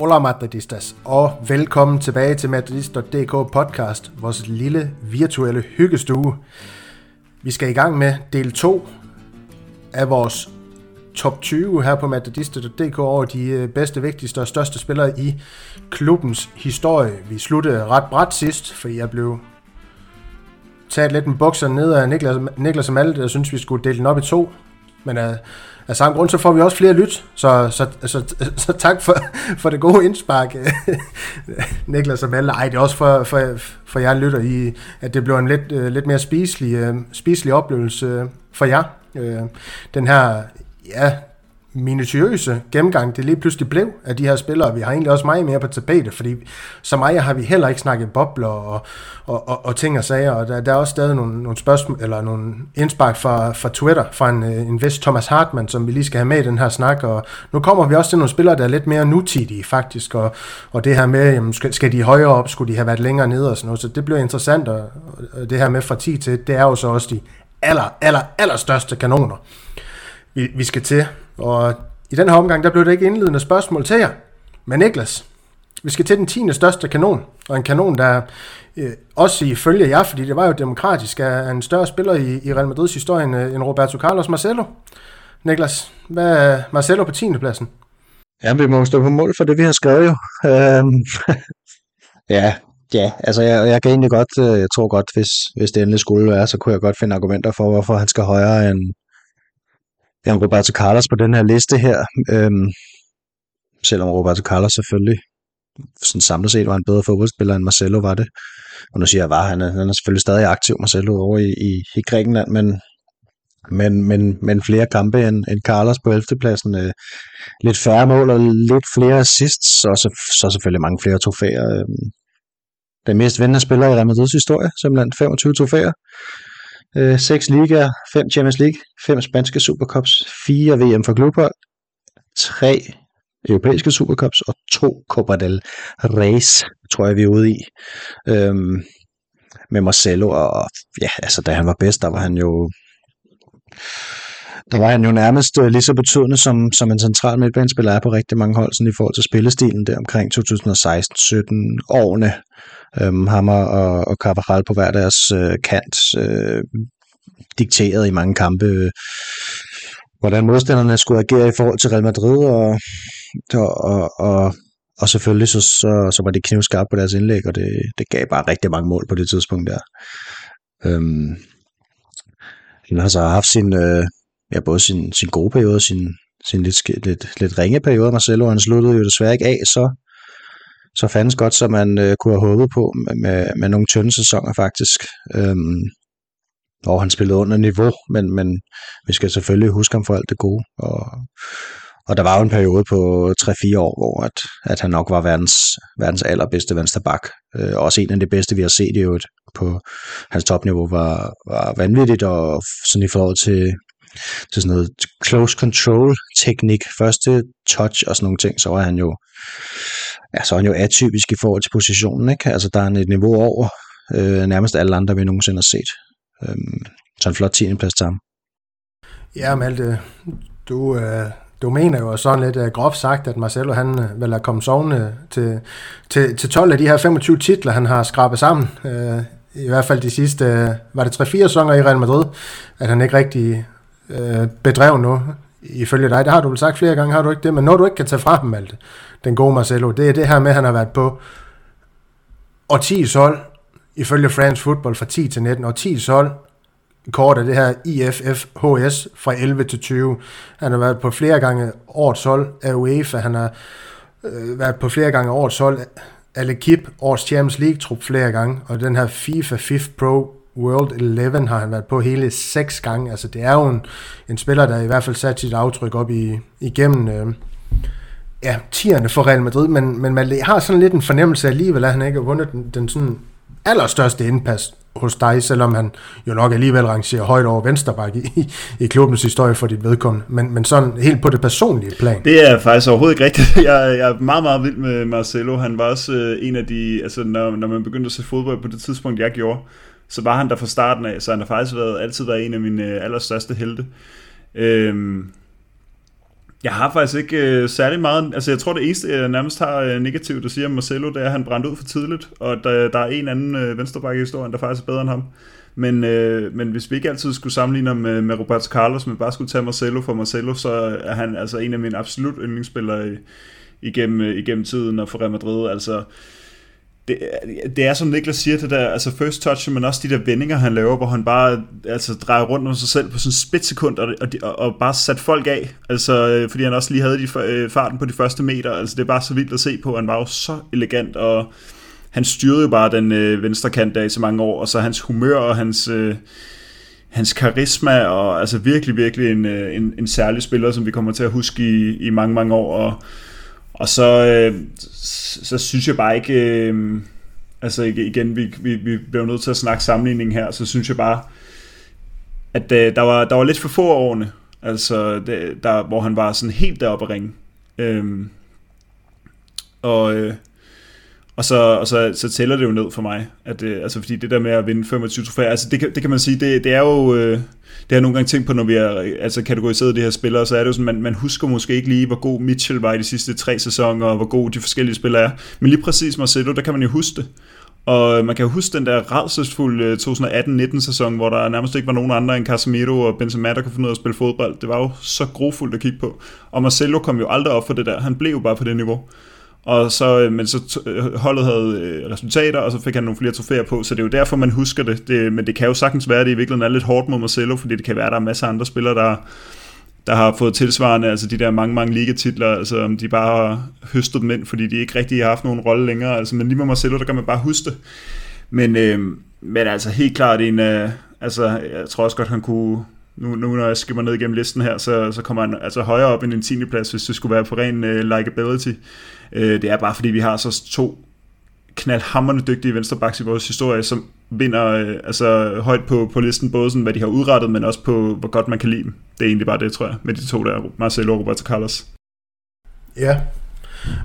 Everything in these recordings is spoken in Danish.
Hola Madridistas, og velkommen tilbage til Madridist.dk podcast, vores lille virtuelle hyggestue. Vi skal i gang med del 2 af vores top 20 her på Madridist.dk over de øh, bedste, vigtigste og største spillere i klubbens historie. Vi sluttede ret bræt sidst, for jeg blev taget lidt en bukser ned af Niklas, Niklas og Malte, jeg synes, vi skulle dele den op i to. Men af, af samme grund, så får vi også flere lyt. Så, så, så, så, så tak for, for det gode indspark, Niklas og Malte. Ej, det er også for, for, for jer lytter i, at det blev en lidt, øh, lidt mere spiselig, øh, spiselig oplevelse øh, for jer. Den her, ja, minutiøse gennemgang, det lige pludselig blev af de her spillere. Vi har egentlig også meget mere på tapetet, fordi så meget har vi heller ikke snakket bobler og, og, og, og ting og sager, og der, der er også stadig nogle, nogle spørgsmål, eller nogle indspark fra, fra Twitter, fra en, øh, en vis Thomas Hartmann, som vi lige skal have med i den her snak, og nu kommer vi også til nogle spillere, der er lidt mere nutidige faktisk, og, og det her med, jamen, skal, skal de højere op, skulle de have været længere nede og sådan noget, så det bliver interessant, og, og det her med fra 10 til, det er jo så også de aller, aller, aller største kanoner, vi, vi skal til. Og i den her omgang, der blev det ikke indledende spørgsmål til jer. Men Niklas, vi skal til den 10. største kanon, og en kanon, der øh, også ifølge jer, fordi det var jo demokratisk, er en større spiller i, i Real Madrids historie end, øh, end Roberto Carlos Marcelo. Niklas, hvad er Marcelo på 10. pladsen? Ja, vi må stå på mål for det, vi har skrevet jo. Øhm, ja, ja, altså jeg, jeg kan egentlig godt, øh, jeg tror godt, hvis, hvis det endelig skulle være, så kunne jeg godt finde argumenter for, hvorfor han skal højere end, end Roberto Carlos på den her liste her. Øhm, selvom Roberto Carlos selvfølgelig sådan samlet set var en bedre fodboldspiller end Marcelo var det. Og nu siger jeg var, han er, han er selvfølgelig stadig aktiv, Marcelo, over i, i, i Grækenland, men, men, men, men flere kampe end, end Carlos på 11. pladsen. Øh, lidt færre mål og lidt flere assists, og så, så selvfølgelig mange flere trofæer. Øh, den mest vindende spiller i Real Madrids historie, simpelthen 25 trofæer. Øh, 6 ligaer, 5 Champions League, 5 spanske Supercups, 4 VM for klubhold, 3 europæiske Supercups og 2 Copa del Reyes, tror jeg vi er ude i. Øhm, med Marcelo, og ja, altså da han var bedst, der var han jo der var han jo nærmest øh, lige så betydende som, som en central midtbanespiller er på rigtig mange hold, sådan i forhold til spillestilen der omkring 2016-17 årene. Øhm, Hammer og, og Carvajal på hver deres øh, kant øh, dikteret i mange kampe, hvordan modstanderne skulle agere i forhold til Real Madrid, og, og, og, og selvfølgelig så, så, så var det knivskarpt på deres indlæg, og det, det gav bare rigtig mange mål på det tidspunkt der. Øhm, han har så haft sin, øh, ja, både sin, sin gode periode og sin, sin lidt, lidt, lidt ringe periode. Marcelo, han sluttede jo desværre ikke af så, så fandens godt, som man øh, kunne have håbet på med, med, med nogle tynde sæsoner faktisk. Øhm, og han spillede under niveau, men, men vi skal selvfølgelig huske ham for alt det gode. Og, og der var jo en periode på 3-4 år, hvor at, at han nok var verdens, verdens allerbedste venstreback. Øh, også en af de bedste, vi har set i øvrigt på hans topniveau, var, var vanvittigt, og sådan i forhold til, til sådan noget close control teknik, første touch og sådan nogle ting, så var han jo, ja, så er han jo atypisk i forhold til positionen, ikke? Altså der er et niveau over øh, nærmest alle andre, vi nogensinde har set. Øhm, så en flot 10. plads til ham. Ja, Malte, du, øh, du mener jo sådan lidt uh, groft sagt, at Marcelo han øh, uh, vil have kommet sovende til, til, til 12 af de her 25 titler, han har skrabet sammen. Uh, I hvert fald de sidste, uh, var det 3-4 sæsoner i Real Madrid, at han ikke rigtig uh, bedrev nu, ifølge dig. Det har du vel sagt flere gange, har du ikke det? Men når du ikke kan tage fra ham, Malte, den gode Marcelo, det er det her med, at han har været på 10 hold, ifølge France Football fra 10 til 19, og 10 hold kort af det her IFFHS fra 11 til 20. Han har været på flere gange årets hold af UEFA. Han har øh, været på flere gange årets hold af L'Equipe, årets Champions League-trup flere gange, og den her FIFA Fifth Pro World 11 har han været på hele seks gange. Altså det er jo en, en spiller, der i hvert fald sat sit aftryk op i, igennem øh, ja, tierne for Real Madrid, men, men man har sådan lidt en fornemmelse alligevel, at han ikke har vundet den, den sådan allerstørste indpas hos dig, selvom han jo nok alligevel rangerer højt over Vensterbak i, i klubbens historie for dit vedkommende. Men, men sådan helt på det personlige plan. Det er faktisk overhovedet ikke rigtigt. Jeg, jeg er meget, meget vild med Marcelo. Han var også øh, en af de, altså når, når man begyndte at se fodbold på det tidspunkt, jeg gjorde, så var han der fra starten af, så han har faktisk været, altid været en af mine øh, allerstørste helte. Øhm, jeg har faktisk ikke øh, særlig meget, altså jeg tror det eneste, jeg nærmest har øh, negativt at sige om Marcelo, det er, at han brændte ud for tidligt, og der, der er en anden øh, venstreback i historien, der faktisk er bedre end ham. Men, øh, men hvis vi ikke altid skulle sammenligne ham med, med Roberto Carlos, men bare skulle tage Marcelo for Marcelo, så er han altså en af mine absolut yndlingsspillere igennem, øh, igennem tiden og for Real Madrid. Altså, det, det er som Niklas siger, det der altså first touch, men også de der vendinger, han laver, hvor han bare altså, drejer rundt om sig selv på sådan en spidsekund, og, og, og, bare sat folk af, altså, øh, fordi han også lige havde de, øh, farten på de første meter, altså det er bare så vildt at se på, han var jo så elegant, og han styrede jo bare den øh, venstre kant der i så mange år, og så hans humør og hans... Øh, hans karisma, og altså virkelig, virkelig en, øh, en, en særlig spiller, som vi kommer til at huske i, i mange, mange år, og og så, øh, så synes jeg bare ikke, øh, altså igen, vi, vi, vi bliver nødt til at snakke sammenligning her, så synes jeg bare, at øh, der, var, der var lidt for få årene, altså det, der, hvor han var sådan helt deroppe at ringe. Øh, og, øh, og så, og så, så tæller det jo ned for mig, at, øh, altså fordi det der med at vinde 25 trofæer, altså det, det kan man sige, det, det er jo, øh, det har jeg nogle gange tænkt på, når vi har altså kategoriseret de her spillere, så er det jo sådan, man, man husker måske ikke lige, hvor god Mitchell var i de sidste tre sæsoner, og hvor god de forskellige spillere er. Men lige præcis Marcelo, der kan man jo huske det. Og man kan jo huske den der redselsfulde 2018-19 øh, sæson, hvor der nærmest ikke var nogen andre end Casemiro og Benzema, der kunne finde ud af at spille fodbold. Det var jo så grofuldt at kigge på. Og Marcelo kom jo aldrig op for det der. Han blev jo bare på det niveau. Og så, øh, men så øh, holdet havde øh, resultater, og så fik han nogle flere trofæer på, så det er jo derfor, man husker det. det. Men det kan jo sagtens være, at det i virkeligheden er lidt hårdt mod Marcelo, fordi det kan være, at der er masser af andre spillere, der, der har fået tilsvarende, altså de der mange, mange ligatitler, altså om de bare har høstet dem ind, fordi de ikke rigtig har haft nogen rolle længere. Altså, men lige med Marcelo, der kan man bare huske det. Men, øh, men altså helt klart en af, altså jeg tror også godt, han kunne, nu, nu når jeg skimmer ned igennem listen her, så, så kommer han altså højere op end en 10. plads, hvis det skulle være på ren øh, likability. Øh, det er bare fordi, vi har så to knaldhammerne dygtige venstrebacks i vores historie, som vinder øh, altså, højt på, på listen, både sådan, hvad de har udrettet, men også på, hvor godt man kan lide dem. Det er egentlig bare det, tror jeg, med de to der, Marcelo og Roberto Carlos. Ja,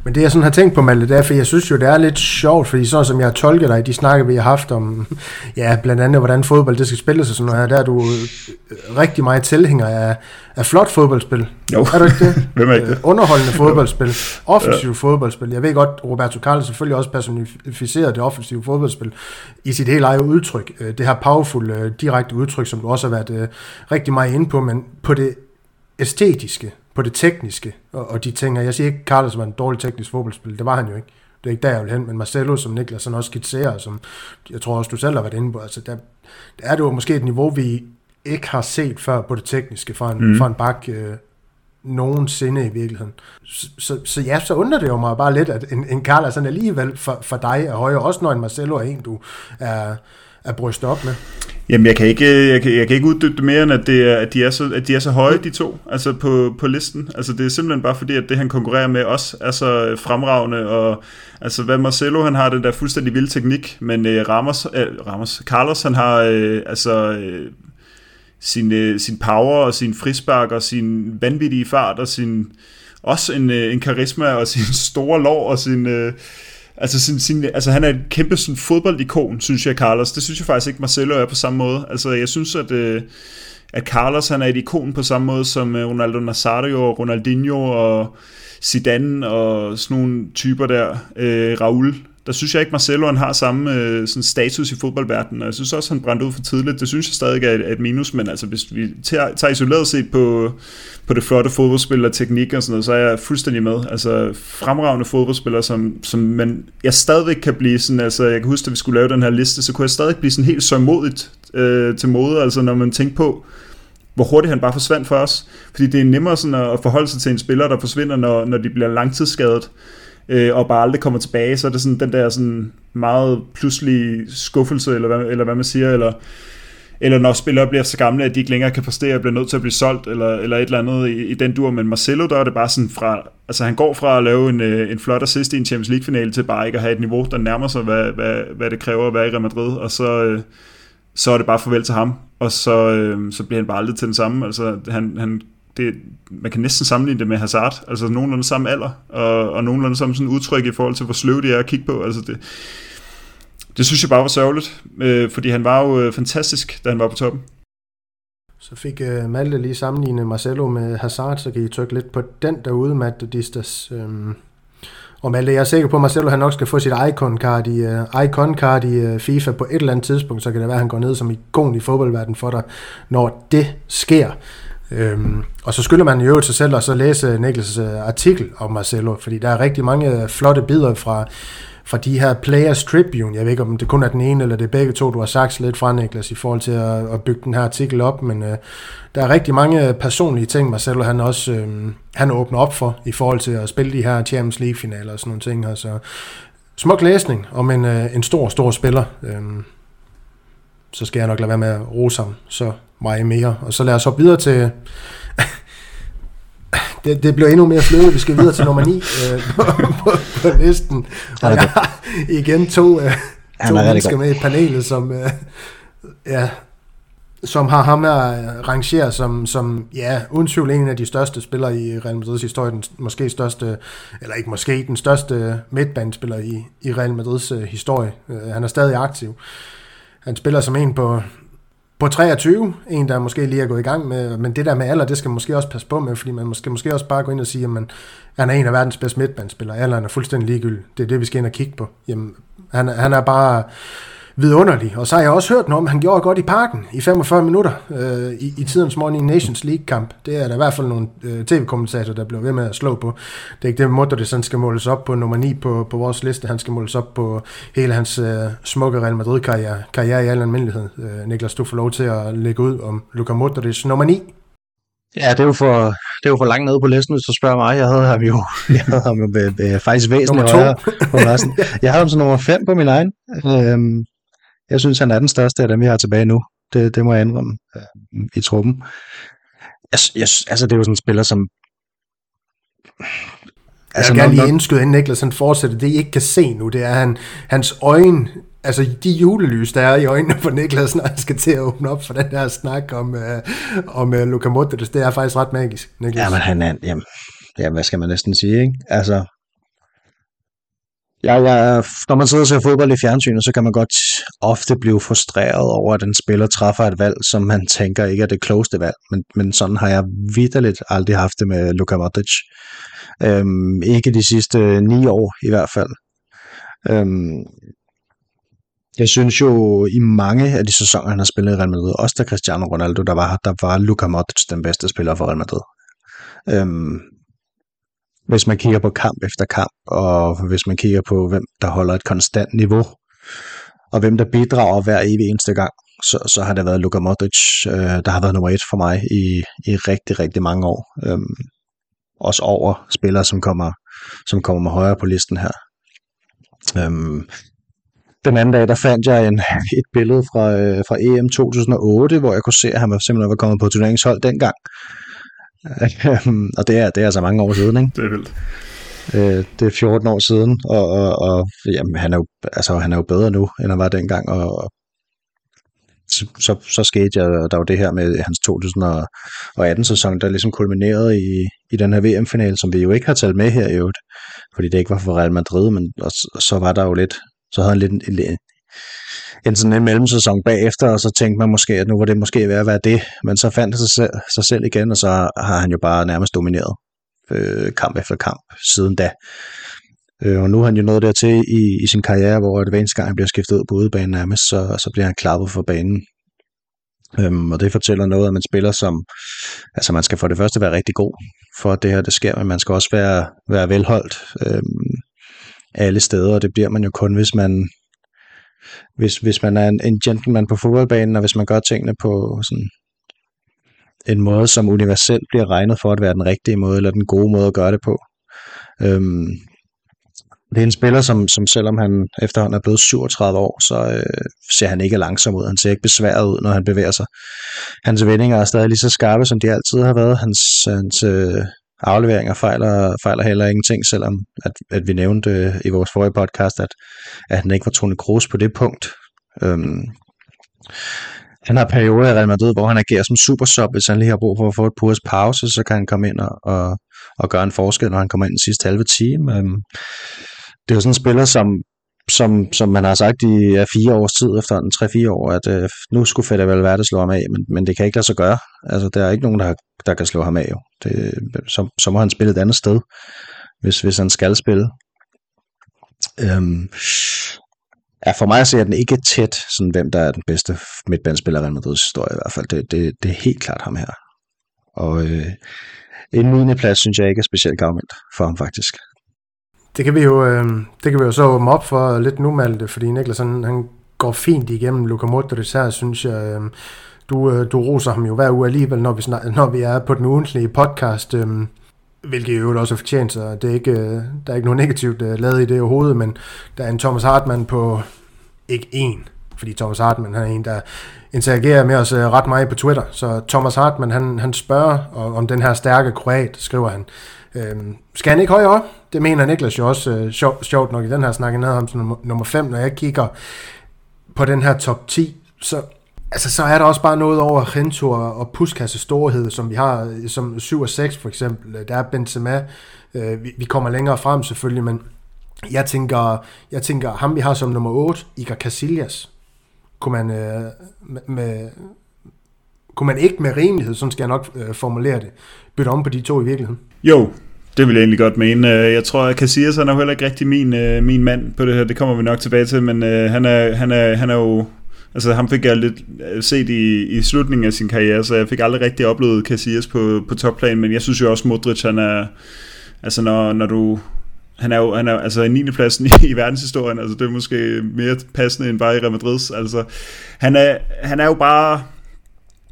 men det jeg sådan har tænkt på, Malte, det er, for jeg synes jo, det er lidt sjovt, fordi sådan som jeg har tolket dig, de snakker, vi har haft om, ja, blandt andet, hvordan fodbold det skal spilles og sådan noget her, der er du øh, rigtig meget tilhænger af, af flot fodboldspil. Jo. Er du ikke det? Hvem er ikke det? Øh, underholdende fodboldspil. Offensiv ja. fodboldspil. Jeg ved godt, Roberto Carlos selvfølgelig også personificerer det offensive fodboldspil i sit helt eget udtryk. Øh, det her powerful, direkte udtryk, som du også har været rigtig meget inde på, men på det æstetiske, på det tekniske og, og de ting. Og jeg siger ikke, at Carlos var en dårlig teknisk fodboldspil. Det var han jo ikke. Det er ikke der, jeg vil hen. Men Marcelo, som Niklas han også skitserer, som jeg tror også, du selv har været inde på, altså der, der er det jo måske et niveau, vi ikke har set før på det tekniske fra en, mm. fra en bak øh, nogensinde i virkeligheden. Så, så, så ja, så undrer det jo mig bare lidt, at en, en Carlos sådan alligevel for, for dig er højere, også når en Marcelo er en, du er, er brystet op med. Jamen, jeg kan ikke, jeg kan, jeg kan ikke uddybe det mere, end at, det er, at, de er så, at de er så høje, de to, altså på, på listen. Altså, det er simpelthen bare fordi, at det, han konkurrerer med os, er så øh, fremragende, og altså, hvad Marcelo, han har den der fuldstændig vilde teknik, men uh, Ramos, uh, Ramos, Carlos, han har uh, altså uh, sin, uh, sin power, og sin frispark, og sin vanvittige fart, og sin, også en, uh, en karisma, og sin store lov, og sin... Uh, Altså, sin, sin, altså han er et kæmpe sådan, fodboldikon, synes jeg, Carlos. Det synes jeg faktisk ikke, Marcelo er på samme måde. Altså, jeg synes, at, øh, at Carlos han er et ikon på samme måde som øh, Ronaldo Nazario og Ronaldinho og Zidane og sådan nogle typer der. Øh, Raul der synes jeg ikke, Marcelo han har samme øh, sådan status i fodboldverdenen, og jeg synes også, han brændte ud for tidligt. Det synes jeg stadig er et, et minus, men altså, hvis vi tager, tager isoleret set på, på det flotte fodboldspil og teknik og sådan noget, så er jeg fuldstændig med. Altså fremragende fodboldspillere, som, som man, jeg stadigvæk kan blive sådan, altså jeg kan huske, at vi skulle lave den her liste, så kunne jeg stadig blive sådan helt sørmodigt øh, til mode, altså når man tænker på, hvor hurtigt han bare forsvandt for os. Fordi det er nemmere sådan at forholde sig til en spiller, der forsvinder, når, når de bliver langtidsskadet øh, og bare aldrig kommer tilbage, så er det sådan den der sådan meget pludselig skuffelse, eller hvad, eller hvad man siger, eller, eller når spillere bliver så gamle, at de ikke længere kan præstere og bliver nødt til at blive solgt, eller, eller et eller andet i, i den dur. Men Marcelo, der er det bare sådan fra, altså han går fra at lave en, øh, en flot assist i en Champions League-finale, til bare ikke at have et niveau, der nærmer sig, hvad, hvad, hvad det kræver at være i Real Madrid, og så, øh, så er det bare farvel til ham, og så, øh, så bliver han bare aldrig til den samme. Altså, han, han, det, man kan næsten sammenligne det med Hazard, altså nogenlunde samme alder, og, og nogenlunde samme sådan udtryk i forhold til, hvor sløv de er at kigge på. Altså det, det synes jeg bare var sørgeligt, øh, fordi han var jo øh, fantastisk, da han var på toppen. Så fik øh, Malte lige sammenlignet Marcelo med Hazard, så kan I trykke lidt på den derude, Matt Distas. Øhm. Og Malte, jeg er sikker på, at Marcelo han nok skal få sit icon-card i, uh, icon-card i uh, FIFA på et eller andet tidspunkt, så kan det være, at han går ned som ikon i fodboldverdenen for dig, når det sker. Øhm, og så skylder man jo sig selv at så læse Niklas' øh, artikel om Marcelo, fordi der er rigtig mange øh, flotte billeder fra fra de her Players Tribune. Jeg ved ikke, om det kun er den ene, eller det er begge to, du har sagt lidt fra, Niklas, i forhold til at, at bygge den her artikel op, men øh, der er rigtig mange øh, personlige ting, Marcelo han også øh, han åbner op for, i forhold til at spille de her Champions League-finaler og sådan nogle ting. Altså, smuk læsning om en, øh, en stor, stor spiller. Øh, så skal jeg nok lade være med at rose ham så meget mere. Og så lad os hoppe videre til det, det bliver endnu mere fløde. Vi skal videre til nummer 9 øh, på, på, på listen. Og jeg har igen to, øh, to mennesker med i panelet, som, øh, ja, som har ham her øh, rangeret som, som ja, uden tvivl en af de største spillere i Real Madrids historie, den måske største, eller ikke måske, den største midtbanespiller i, i Real Madrids uh, historie. Uh, han er stadig aktiv. Han spiller som en på på 23, en der måske lige er gået i gang med, men det der med alder, det skal man måske også passe på med, fordi man måske, måske også bare gå ind og sige, at man, han er en af verdens bedste midtbandspillere, alderen er fuldstændig ligegyldig, det er det, vi skal ind og kigge på. Jamen, han, han er bare vidunderlig. Og så har jeg også hørt noget om, at han gjorde godt i parken i 45 minutter øh, i, i tidens Morning Nations League-kamp. Det er der i hvert fald nogle øh, tv-kommentatorer, der bliver ved med at slå på. Det er ikke det måde, det sådan skal måles op på nummer 9 på, på vores liste. Han skal måles op på hele hans øh, smukke Real Madrid-karriere karriere i al almindelighed. Øh, Niklas, du får lov til at lægge ud om Luka Modric nummer 9. Ja, det er jo for, det er jo for langt nede på listen, hvis du spørger mig. Jeg havde ham jo, jeg havde ham jo med, med, faktisk væsentligt højere på resten. Jeg havde ham som nummer 5 på min egen. Øhm, jeg synes, han er den største af dem, vi har tilbage nu. Det, det må jeg indrømme øh, i truppen. Jeg, jeg, altså, det er jo sådan en spiller, som... Altså, jeg vil gerne lige indskyde, inden Niklas han fortsætter. Det, I ikke kan se nu, det er han, hans øjne, altså de julelys, der er i øjnene på Niklas, når han skal til at åbne op for den der snak om, uh, om uh, Luka Modric, det er faktisk ret magisk, Niklas. Jamen, han er, jamen, jamen, hvad skal man næsten sige, ikke? Altså, Ja, jeg, når man sidder og ser fodbold i fjernsynet, så kan man godt ofte blive frustreret over, at en spiller træffer et valg, som man tænker ikke er det klogeste valg. Men, men sådan har jeg vidderligt aldrig haft det med Luka Modric. Øhm, ikke de sidste ni år i hvert fald. Øhm, jeg synes jo, i mange af de sæsoner, han har spillet i Real Madrid, også da Cristiano Ronaldo der var der var Luka Modric den bedste spiller for Real Madrid. Øhm, hvis man kigger på kamp efter kamp, og hvis man kigger på, hvem der holder et konstant niveau, og hvem der bidrager hver evig eneste gang, så, så har det været Luka Modric, øh, der har været nummer et for mig i, i rigtig, rigtig mange år. Øhm, også over spillere, som kommer, som kommer med højere på listen her. Øhm, den anden dag, der fandt jeg en, et billede fra, øh, fra EM 2008, hvor jeg kunne se, at han var simpelthen var kommet på turneringshold dengang. og det er, det er altså mange år siden, ikke? Det er vildt. Øh, det er 14 år siden, og, og, og jamen, han, er jo, altså, han er jo bedre nu, end han var dengang, og så, så, så skete jeg, der var det her med hans 2018-sæson, der ligesom kulminerede i, i den her VM-finale, som vi jo ikke har talt med her i øvrigt, fordi det ikke var for Real Madrid, men og, så var der jo lidt, så havde han lidt en, en, en sådan en mellemsæson bagefter, og så tænkte man måske, at nu var det måske ved at være det, men så fandt han sig selv, sig selv igen, og så har han jo bare nærmest domineret øh, kamp efter kamp siden da. Øh, og nu har han jo nået dertil i, i sin karriere, hvor det hver eneste gang han bliver skiftet ud på udebanen nærmest, så, så bliver han klappet for banen. Øhm, og det fortæller noget om en spiller, som altså man skal for det første være rigtig god, for at det her det sker, men man skal også være, være velholdt øhm, alle steder, og det bliver man jo kun, hvis man hvis, hvis man er en, en gentleman på fodboldbanen, og hvis man gør tingene på sådan en måde, som universelt bliver regnet for at være den rigtige måde, eller den gode måde at gøre det på. Øhm, det er en spiller, som, som selvom han efterhånden er blevet 37 år, så øh, ser han ikke langsom ud. Han ser ikke besværet ud, når han bevæger sig. Hans vendinger er stadig lige så skarpe, som de altid har været. Hans, hans øh, afleveringer fejler, fejler heller ingenting, selvom at, at vi nævnte øh, i vores forrige podcast, at, at han ikke var Toni Kroos på det punkt. Øhm, han har perioder i Real Madrid, hvor han agerer som super sub, hvis han lige har brug for at få et purs pause, så kan han komme ind og, og, og gøre en forskel, når han kommer ind den sidste halve time. Øhm, det er jo sådan en spiller, som, som, som man har sagt i ja, fire års tid, efter en 3-4 år, at øh, nu skulle Fede vel være, det slå ham af, men, men det kan ikke lade sig gøre. Altså, der er ikke nogen, der, der kan slå ham af, jo. Det, så, så må han spille et andet sted, hvis, hvis han skal spille. Øhm, ja, for mig ser den ikke tæt, sådan, hvem der er den bedste midtbandspiller i Real Madrids historie i hvert fald. Det, det, det er helt klart ham her. Og øh, en 9. plads synes jeg ikke er specielt gavmild for ham faktisk. Det kan vi jo, øh, det kan vi jo så åbne op for lidt nu, Malte, fordi Niklas han, han går fint igennem Luka Modric her, synes jeg. Øh, du, øh, du roser ham jo hver uge alligevel, når vi, snak, når vi er på den ugentlige podcast, øh, hvilket jo også er fortjent, så det er ikke, øh, der er ikke noget negativt øh, lavet i det overhovedet, men der er en Thomas Hartmann på ikke én, fordi Thomas Hartmann han er en, der interagerer med os øh, ret meget på Twitter, så Thomas Hartmann han, han spørger om den her stærke kroat, skriver han. Øhm, skal han ikke højere? Det mener Niklas jo også øh, sjov, sjovt nok i den her snak, han havde ham som nummer 5, når jeg kigger på den her top 10, så, altså, så er der også bare noget over Rento og Puskas storhed, som vi har øh, som 7 og 6 for eksempel. Øh, der er Benzema, øh, vi, vi kommer længere frem selvfølgelig, men jeg tænker, jeg tænker ham vi har som nummer 8, Iker Casillas, kunne man, øh, med, med, kunne man ikke med rimelighed, sådan skal jeg nok øh, formulere det, bytte om på de to i virkeligheden? Jo, det vil jeg egentlig godt mene. Øh, jeg tror, at Casillas han er heller ikke rigtig min, øh, min mand på det her. Det kommer vi nok tilbage til, men øh, han, er, han, er, han er jo... Altså ham fik jeg lidt øh, set i, i slutningen af sin karriere, så jeg fik aldrig rigtig oplevet Casillas på, på topplan, men jeg synes jo også, Modric han er... Altså når, når du... Han er jo han er, altså 9. pladsen i, i verdenshistorien, altså det er måske mere passende end bare i Real Madrid. Altså, han er, han er jo bare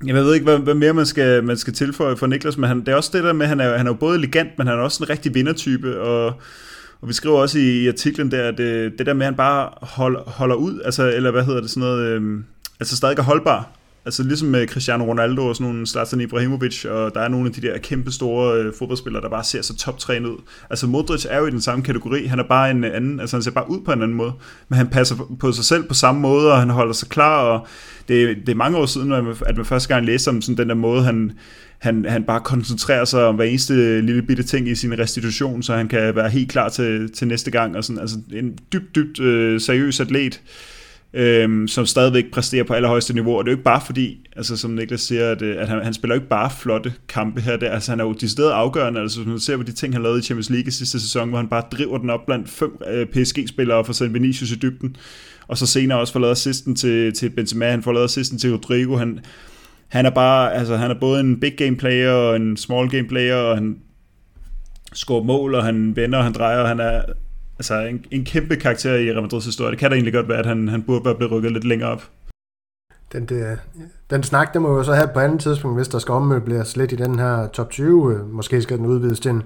jeg ved ikke, hvad, hvad mere man skal, man skal tilføje for Niklas, men han, det er også det der med, at han er, han er jo både elegant, men han er også en rigtig vindertype, og, og vi skriver også i, i artiklen der, at det, det der med, at han bare hold, holder ud, altså, eller hvad hedder det, sådan noget, øh, altså stadig er holdbar, Altså ligesom med Cristiano Ronaldo og sådan nogle Zlatan Ibrahimovic, og der er nogle af de der kæmpe store øh, fodboldspillere, der bare ser så toptrænet ud. Altså Modric er jo i den samme kategori, han er bare en anden, altså han ser bare ud på en anden måde, men han passer på sig selv på samme måde, og han holder sig klar, og det, det er mange år siden, at man, første gang læste om sådan den der måde, han, han, han bare koncentrerer sig om hver eneste lille bitte ting i sin restitution, så han kan være helt klar til, til næste gang, og sådan, altså en dybt, dybt øh, seriøs atlet, øhm, som stadigvæk præsterer på allerhøjeste niveau, og det er jo ikke bare fordi, altså som Niklas siger, at, øh, at han, han spiller jo ikke bare flotte kampe her, det, altså han er jo decideret afgørende, altså hvis man ser på de ting, han lavede i Champions League i sidste sæson, hvor han bare driver den op blandt fem øh, PSG-spillere og får sendt Vinicius i dybden, og så senere også får lavet assisten til, til Benzema, han får lavet assisten til Rodrigo, han, han er bare, altså han er både en big game player og en small game player, og han scorer mål, og han vender, og han drejer, og han er altså en, en kæmpe karakter i Real Madrids historie. Det kan da egentlig godt være, at han, han burde være blevet rykket lidt længere op. Den, det, den snak, det må jo så have på andet tidspunkt, hvis der skal ommøbleres lidt i den her top 20. Måske skal den udvides til en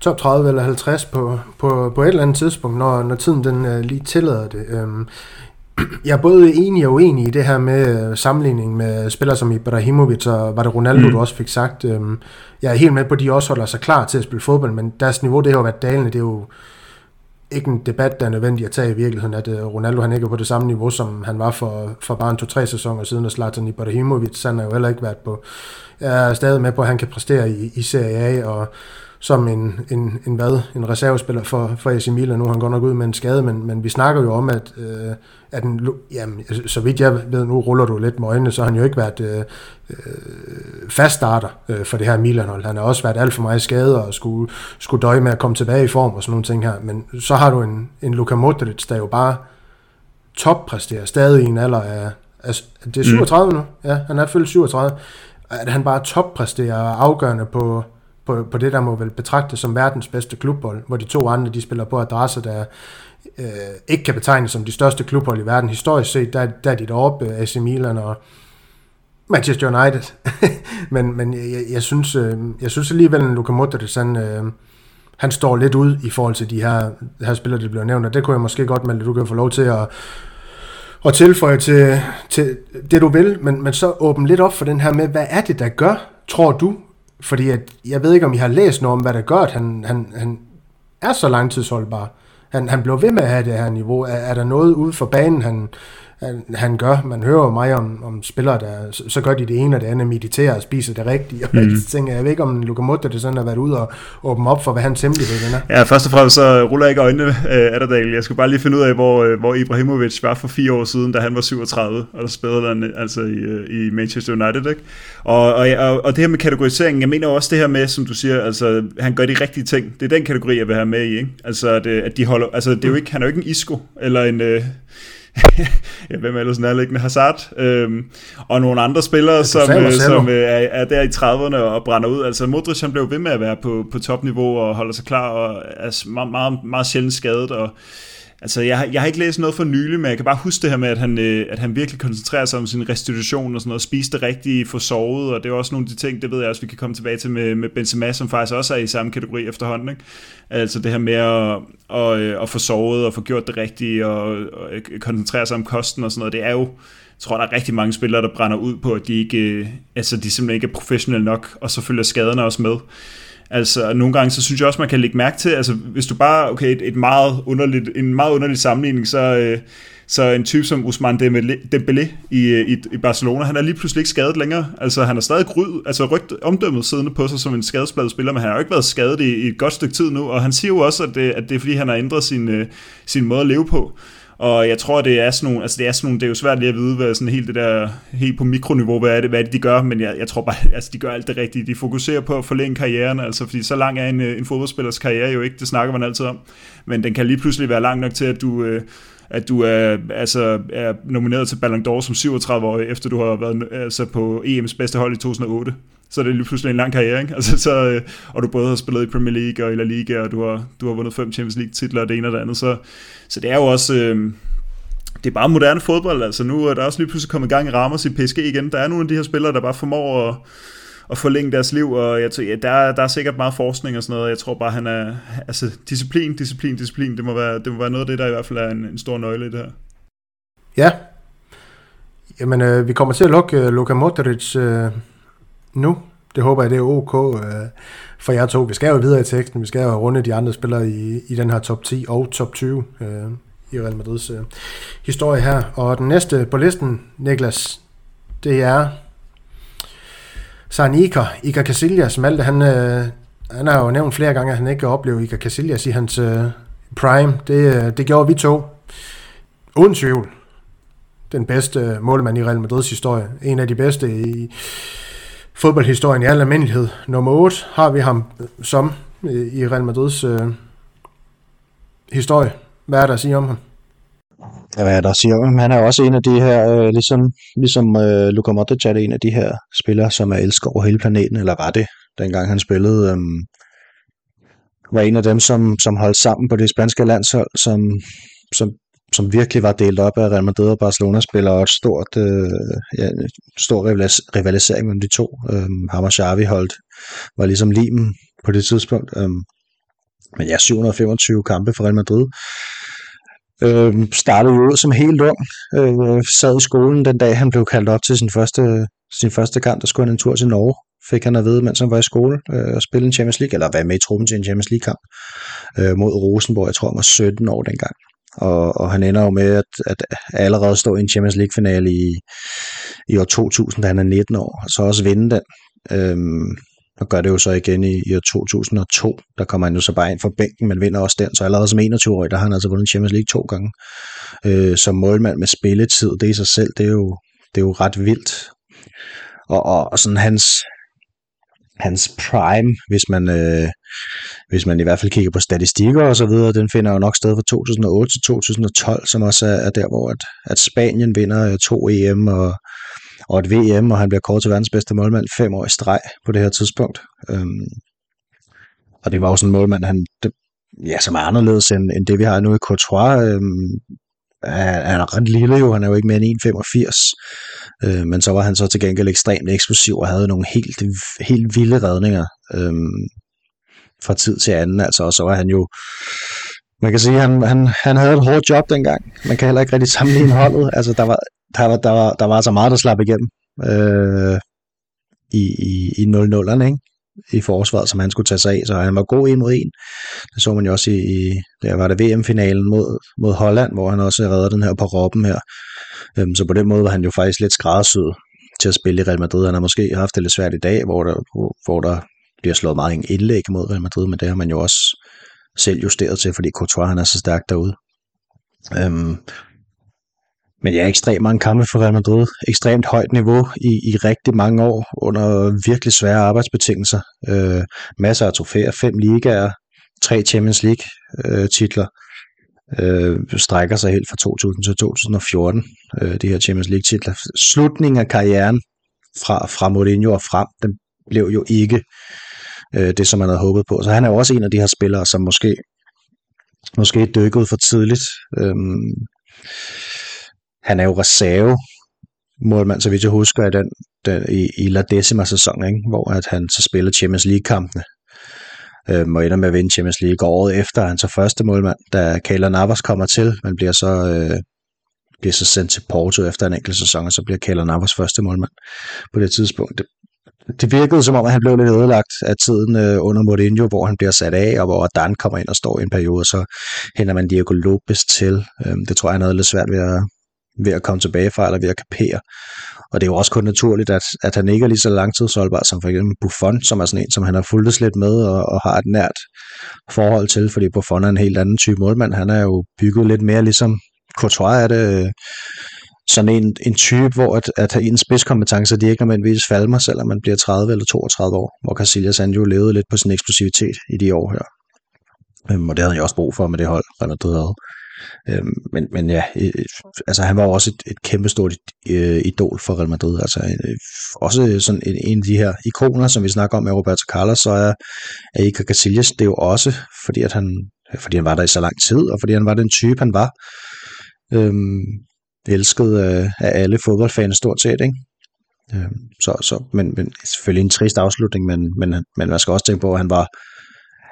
top 30 eller 50 på, på, på et eller andet tidspunkt, når, når tiden den uh, lige tillader det. Um, jeg er både enig og uenig i det her med sammenligning med spillere som Ibrahimovic og var det Ronaldo, mm. du også fik sagt. Um, jeg er helt med på, at de også holder sig klar til at spille fodbold, men deres niveau, det har jo været dalende. Det er jo ikke en debat, der er nødvendig at tage i virkeligheden, at øh, Ronaldo han ikke er på det samme niveau, som han var for, for bare en to-tre sæsoner siden, og Zlatan Ibrahimovic, han har jo heller ikke været på, jeg er stadig med på, at han kan præstere i, i Serie A, og som en, en, en, hvad, en reservespiller for, for AC Milan. Nu har han godt nok ud med en skade, men, men vi snakker jo om, at, øh, at en, jamen, så vidt jeg ved, nu ruller du lidt med øjnene, så har han jo ikke været øh, øh, fast starter øh, for det her Milan-hold. Han har også været alt for meget skadet og skulle, skulle døje med at komme tilbage i form og sådan nogle ting her. Men så har du en, en Luka Modric, der jo bare toppræsterer stadig i en alder af, af det er 37 mm. nu, ja, han er fyldt 37, at han bare toppræsterer afgørende på, på, på det, der må vel betragtes som verdens bedste klubbold, hvor de to andre, de spiller på adresser, der øh, ikke kan betegnes som de største klubhold i verden. Historisk set, der, der er de deroppe, AC Milan og Manchester United. men men jeg, jeg, synes, øh, jeg synes alligevel, at Luka Modric, han, øh, han står lidt ud i forhold til de her, her spillere, der bliver nævnt, og det kunne jeg måske godt, melde, du kan få lov til at, og tilføje til, til det, du vil, men, men så åbne lidt op for den her med, hvad er det, der gør, tror du? Fordi at, jeg ved ikke, om I har læst noget om, hvad der gør, at han, han, han er så langtidsholdbar. Han, han blev ved med at have det her niveau. Er, er der noget ude for banen, han, han, han gør. Man hører jo mig om, om spillere, der så, så gør de det ene og det andet, mediterer og spiser det rigtige. Og mm. tænker, jeg ved ikke, om Luka Mutta det sådan har været ude og åbne op for, hvad hans hemmelighed er. Ja, først og fremmest så ruller jeg ikke øjnene af øh, Atterdale. Jeg skulle bare lige finde ud af, hvor, øh, hvor Ibrahimovic var for fire år siden, da han var 37, og der spillede han altså i, øh, i Manchester United. Ikke? Og, og, og, og det her med kategoriseringen, jeg mener også det her med, som du siger, altså han gør de rigtige ting. Det er den kategori, jeg vil have med i. Ikke? Altså, at, at de holder, altså det er jo ikke, han er jo ikke en Isco, eller en... Øh, ja, hvem ellers nærliggende, Hazard, øhm, og nogle andre spillere, ja, som, øh, som øh, er, er der i 30'erne og brænder ud. Altså Modric, han blev ved med at være på, på topniveau og holder sig klar og er meget, meget, meget sjældent skadet, og Altså, jeg, jeg har ikke læst noget for nylig, men jeg kan bare huske det her med, at han, øh, at han virkelig koncentrerer sig om sin restitution og sådan noget, spise det rigtige, få sovet, og det er også nogle af de ting, det ved jeg også, vi kan komme tilbage til med, med Benzema, som faktisk også er i samme kategori efterhånden. Ikke? Altså det her med at, at, øh, at få sovet og få gjort det rigtige og, og øh, koncentrere sig om kosten og sådan noget, det er jo, jeg tror, der er rigtig mange spillere, der brænder ud på, at de, ikke, øh, altså, de simpelthen ikke er professionelle nok, og så følger skaderne også med. Altså, nogle gange, så synes jeg også, man kan lægge mærke til, altså, hvis du bare, okay, et, et meget underligt, en meget underlig sammenligning, så, øh, så en type som Usman Dembélé i, i, i Barcelona, han er lige pludselig ikke skadet længere. Altså, han har stadig gryd, altså rygt omdømmet siddende på sig som en skadespladet spiller, men han har jo ikke været skadet i, i et godt stykke tid nu, og han siger jo også, at det, at det er fordi, han har ændret sin, øh, sin måde at leve på. Og jeg tror, det er sådan nogle, altså det er sådan nogle, det er jo svært lige at vide, hvad sådan helt det der, helt på mikroniveau, hvad er det, hvad er det de gør, men jeg, jeg tror bare, altså de gør alt det rigtige. De fokuserer på at forlænge karrieren, altså fordi så lang er en, øh, en fodboldspillers karriere jo ikke, det snakker man altid om. Men den kan lige pludselig være lang nok til, at du, øh, at du er, altså, er nomineret til Ballon d'Or som 37-årig, efter du har været altså, på EM's bedste hold i 2008 så er det lige pludselig en lang karriere, ikke? Altså, så, øh, og du både har spillet i Premier League og i La Liga, og du har, du har vundet fem Champions League titler og det ene og det andet, så, så det er jo også, øh, det er bare moderne fodbold, altså. Nu er der også lige pludselig kommet gang i Ramos i PSG igen, der er nogle af de her spillere, der bare formår at, at forlænge deres liv, og jeg tror, ja, der, der er sikkert meget forskning og sådan noget, jeg tror bare, han er, altså disciplin, disciplin, disciplin, det må være, det må være noget af det, der i hvert fald er en, en stor nøgle i det her. Ja, jamen øh, vi kommer til at lukke øh, Luka Modric øh, nu. Det håber jeg, det er ok øh, for jer to. Vi skal jo videre i teksten. Vi skal jo runde de andre spillere i, i den her top 10 og top 20 øh, i Real Madrids øh, historie her. Og den næste på listen, Niklas, det er Søren Iker, Iker Casillas, Malte, han, øh, han har jo nævnt flere gange, at han ikke oplevet Iker Casillas i hans øh, prime. Det, øh, det gjorde vi to. Uden tvivl. Den bedste øh, målmand i Real Madrids historie. En af de bedste i, fodboldhistorien i al almindelighed. Nummer 8 har vi ham øh, som øh, i Real Madrids øh, historie. Hvad er der at sige om ham? Ja, hvad er der siger. Han er også en af de her, øh, ligesom, ligesom øh, Luka Modric er en af de her spillere, som er elsket over hele planeten, eller var det, dengang han spillede. Øh, var en af dem, som, som holdt sammen på det spanske landshold, som, som som virkelig var delt op af Real Madrid og Barcelona spiller og et stort, øh, ja, stor rivalisering mellem de to. Øhm, ham og Xavi holdt, var ligesom limen på det tidspunkt. Øhm, men ja, 725 kampe for Real Madrid. Øh, startede jo ud som helt ung. Øh, sad i skolen den dag, han blev kaldt op til sin første, sin første kamp. Der skulle han en tur til Norge fik han at vide, mens han var i skole, øh, spille en Champions League, eller være med i truppen til en Champions League-kamp øh, mod Rosenborg. Jeg tror, han var 17 år dengang. Og, og han ender jo med at, at allerede stå i en Champions League-finale i, i år 2000, da han er 19 år, og så også vinde den. Øhm, og gør det jo så igen i, i år 2002. Der kommer han jo så bare ind for bænken, men vinder også den. Så allerede som 21-årig, der har han altså vundet Champions League to gange. Øh, som målmand med spilletid, det i sig selv, det er jo, det er jo ret vildt. Og, og, og sådan hans, hans prime, hvis man, øh, hvis man i hvert fald kigger på statistikker og så videre, den finder jo nok sted fra 2008 til 2012, som også er, er der, hvor at, at Spanien vinder øh, to EM og, og et VM, og han bliver kort til verdens bedste målmand fem år i streg på det her tidspunkt. Øhm, og det var jo sådan en målmand, han, det, ja, som er anderledes end, end det, vi har nu i Courtois. Øhm, han er ret lille jo, han er jo ikke mere end 1,85, øh, men så var han så til gengæld ekstremt eksplosiv og havde nogle helt, helt vilde redninger. Øh, fra tid til anden, altså, og så var han jo, man kan sige, han, han, han havde et hårdt job dengang. Man kan heller ikke rigtig sammenligne holdet. Altså, der var, der var, der var, der var så meget, der slap igennem øh, i, i, i 0-0'erne, ikke? i forsvaret, som han skulle tage sig af, så han var god en mod en. Det så man jo også i, i der var det VM-finalen mod, mod Holland, hvor han også redder den her på Robben her. Øhm, så på den måde var han jo faktisk lidt skræddersyet til at spille i Real Madrid. Han har måske haft det lidt svært i dag, hvor der, hvor der bliver slået meget en indlæg mod Real Madrid, men det har man jo også selv justeret til, fordi Courtois han er så stærk derude. Øhm, men ja, ekstremt mange kampe for Real Madrid. Ekstremt højt niveau i, i rigtig mange år under virkelig svære arbejdsbetingelser. Øh, masser af trofæer, fem ligaer, tre Champions League øh, titler. Øh, strækker sig helt fra 2000 til 2014, øh, de her Champions League titler. Slutningen af karrieren fra, fra Mourinho og frem, den blev jo ikke øh, det, som man havde håbet på. Så han er jo også en af de her spillere, som måske, måske dykkede for tidligt. Øh, han er jo reserve målmand, så vidt jeg husker, i, den, den, i, i La Decima sæson, ikke? hvor at han så spiller Champions League-kampene øh, og ender med at vinde Champions League. året efter han så første målmand, da Kayla Navas kommer til, men bliver så, øh, bliver så sendt til Porto efter en enkelt sæson, og så bliver Kayla Navas første målmand på det tidspunkt. Det, det virkede som om, at han blev lidt ødelagt af tiden øh, under Mourinho, hvor han bliver sat af, og hvor Dan kommer ind og står i en periode, og så henter man Diego Lopez til. Øh, det tror jeg, han havde lidt svært ved at, ved at komme tilbage fra, eller ved at kapere. Og det er jo også kun naturligt, at, at han ikke er lige så langtidsholdbar som for eksempel Buffon, som er sådan en, som han har fulgt lidt med og, og har et nært forhold til, fordi Buffon er en helt anden type målmand. Han er jo bygget lidt mere ligesom Courtois er det, øh, sådan en, en type, hvor at, at have ens spidskompetencer, de ikke nødvendigvis falmer, selvom man bliver 30 eller 32 år, hvor Casillas han jo levede lidt på sin eksplosivitet i de år her. Øhm, og det havde han jo også brug for med det hold, Real Madrid havde. Øhm, men, men ja, øh, altså han var også et, et kæmpestort øh, idol for Real Madrid. Altså øh, også sådan en, en af de her ikoner, som vi snakker om med Roberto Carlos, så er, er Iker Casillas, det er jo også, fordi at han, fordi han var der i så lang tid, og fordi han var den type, han var. Øhm, elsket af, af alle fodboldfans stort set, ikke? Øhm, så, så, men, men selvfølgelig en trist afslutning, men, men, men man skal også tænke på, at han var,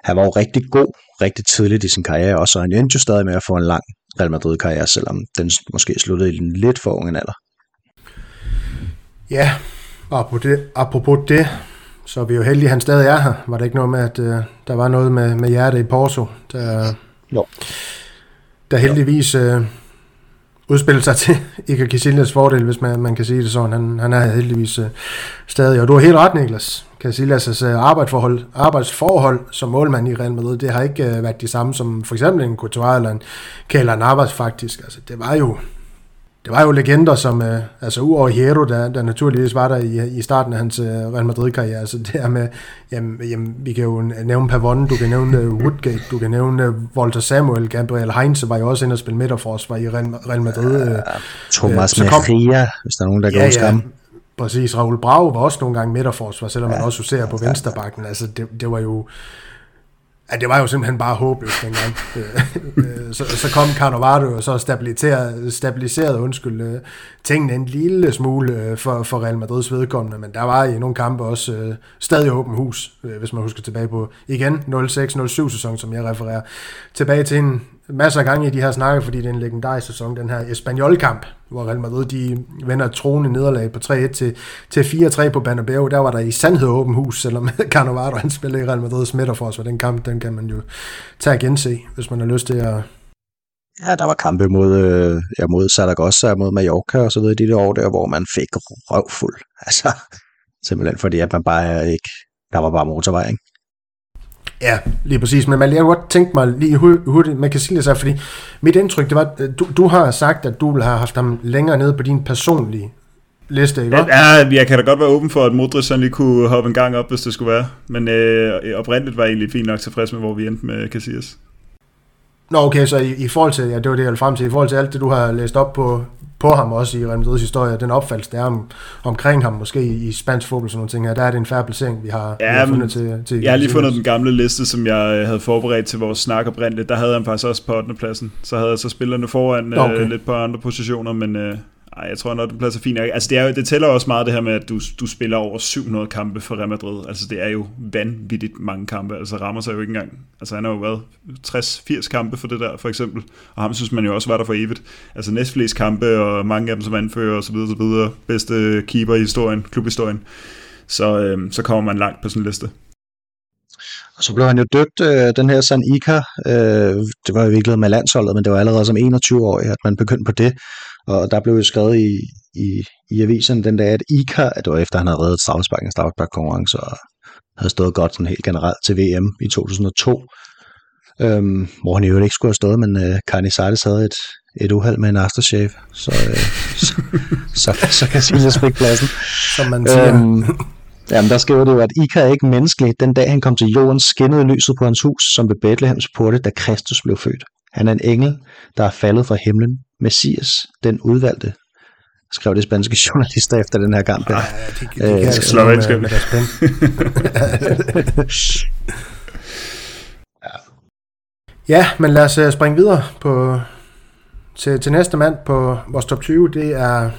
han var jo rigtig god rigtig tidligt i sin karriere også, og han endte jo stadig med at få en lang Real Madrid-karriere, selvom den måske sluttede i en lidt for ung alder. Ja, apropos det, apropos det, så er vi jo heldige, at han stadig er her. Var det ikke noget med, at uh, der var noget med, med hjertet i Porto, der, jo. der heldigvis uh, udspille sig til Iker Casillas fordel, hvis man, man kan sige det sådan. Han, han er heldigvis øh, stadig, og du har helt ret, Niklas. Casillas' øh, arbejdsforhold, arbejdsforhold som målmand i Real Madrid, det har ikke øh, været de samme som for eksempel en Courtois eller en Kjell Navas faktisk. Altså, det var jo det var jo legender som, uh, altså uover Hierro, der, der naturligvis var der i, i starten af hans uh, Real Madrid-karriere, altså det her med, jamen, jamen, vi kan jo nævne Pavon, du kan nævne Woodgate, du kan nævne Walter Samuel, Gabriel Heinz var jo også inde og spille midterforsvar i Real, Real Madrid. Uh, Thomas uh, Mejia, hvis der er nogen, der kan ja, huske ja, ham. Præcis, Raul Brau var også nogle gange midterforsvar, selvom ja. man også ser på vensterbakken. Altså, det, det var jo... Ja, det var jo simpelthen bare håbløst dengang. Øh, øh, så, så kom Cannavaro og så stabiliserede, stabiliserede undskyld, øh, tingene en lille smule for, for Real Madrids vedkommende, men der var i nogle kampe også stadig åben hus, hvis man husker tilbage på igen 06-07 sæson, som jeg refererer. Tilbage til en masser af gange i de her snakke, fordi det er en legendarisk sæson, den her Espanyol-kamp, hvor Real Madrid de vender troende nederlag på 3-1 til, til 4-3 på Banabeo. Der var der i sandhed åben hus, selvom Cannavaro han spillede i Real Madrid smitter for os, den kamp, den kan man jo tage og gense, hvis man har lyst til at... Ja, der var kampe mod, øh, ja, mod Saragossa, mod Mallorca og så videre i de der år der, hvor man fik røvfuld. Altså, simpelthen fordi, at man bare ikke... Der var bare motorvej, ikke? Ja, lige præcis. Men jeg kunne godt tænke mig lige hurtigt med Casillas, fordi mit indtryk, det var, du, du har sagt, at du har haft ham længere nede på din personlige liste, ikke? Ja, jeg kan da godt være åben for, at Modric sådan lige kunne hoppe en gang op, hvis det skulle være. Men øh, oprindeligt var jeg egentlig fint nok tilfreds med, hvor vi endte med Casillas. Nå, okay, så i, i forhold til, ja, det var det, jeg frem til, i forhold til alt det, du har læst op på, på ham også i Real Madrid's historie, den opfattelse, der er om, omkring ham, måske i, i spansk fodbold, sådan nogle ting her, der er det en færre placering, vi har, ja, vi har fundet til, til Jeg har lige fundet den gamle liste, som jeg øh, havde forberedt til vores snak oprindeligt, der havde han faktisk også på 8. pladsen, så havde jeg så spillerne foran okay. øh, lidt på andre positioner, men øh, Nej, jeg tror, nok, den plads er fint. Altså, det, er jo, det tæller også meget det her med, at du, du spiller over 700 kampe for Real Madrid. Altså, det er jo vanvittigt mange kampe. Altså, rammer sig jo ikke engang. Altså, han har jo været 60-80 kampe for det der, for eksempel. Og ham synes man jo også var der for evigt. Altså, næstflest kampe, og mange af dem som anfører, og så videre, så videre. Bedste keeper i historien, klubhistorien. Så, øhm, så kommer man langt på sådan en liste. Og så blev han jo døbt, øh, den her San Ica, øh, det var jo virkelig med landsholdet, men det var allerede som 21-årig, at man begyndte på det. Og der blev jo skrevet i, i, i avisen den dag, at Ica, at det var efter, han havde reddet straffespark en straffespark-konkurrence, og havde stået godt sådan helt generelt til VM i 2002. Øhm, hvor han jo ikke skulle have stået, men øh, Carnizares havde et, et uheld med en aftershave, så, øh, så, så, så, så kan Silas fik pladsen. Som man siger. Øhm, Jamen, der skriver det jo, at Ika er ikke menneskelig. Den dag han kom til jorden, skinnede lyset på hans hus, som ved Bethlehems porte, da Kristus blev født. Han er en engel, der er faldet fra himlen. Messias, den udvalgte, skrev de spanske journalister efter den her kamp. Ja, de, de, de øh, kan slå med, med, med ja. ja, men lad os uh, springe videre på, til, til næste mand på vores top 20. Det er,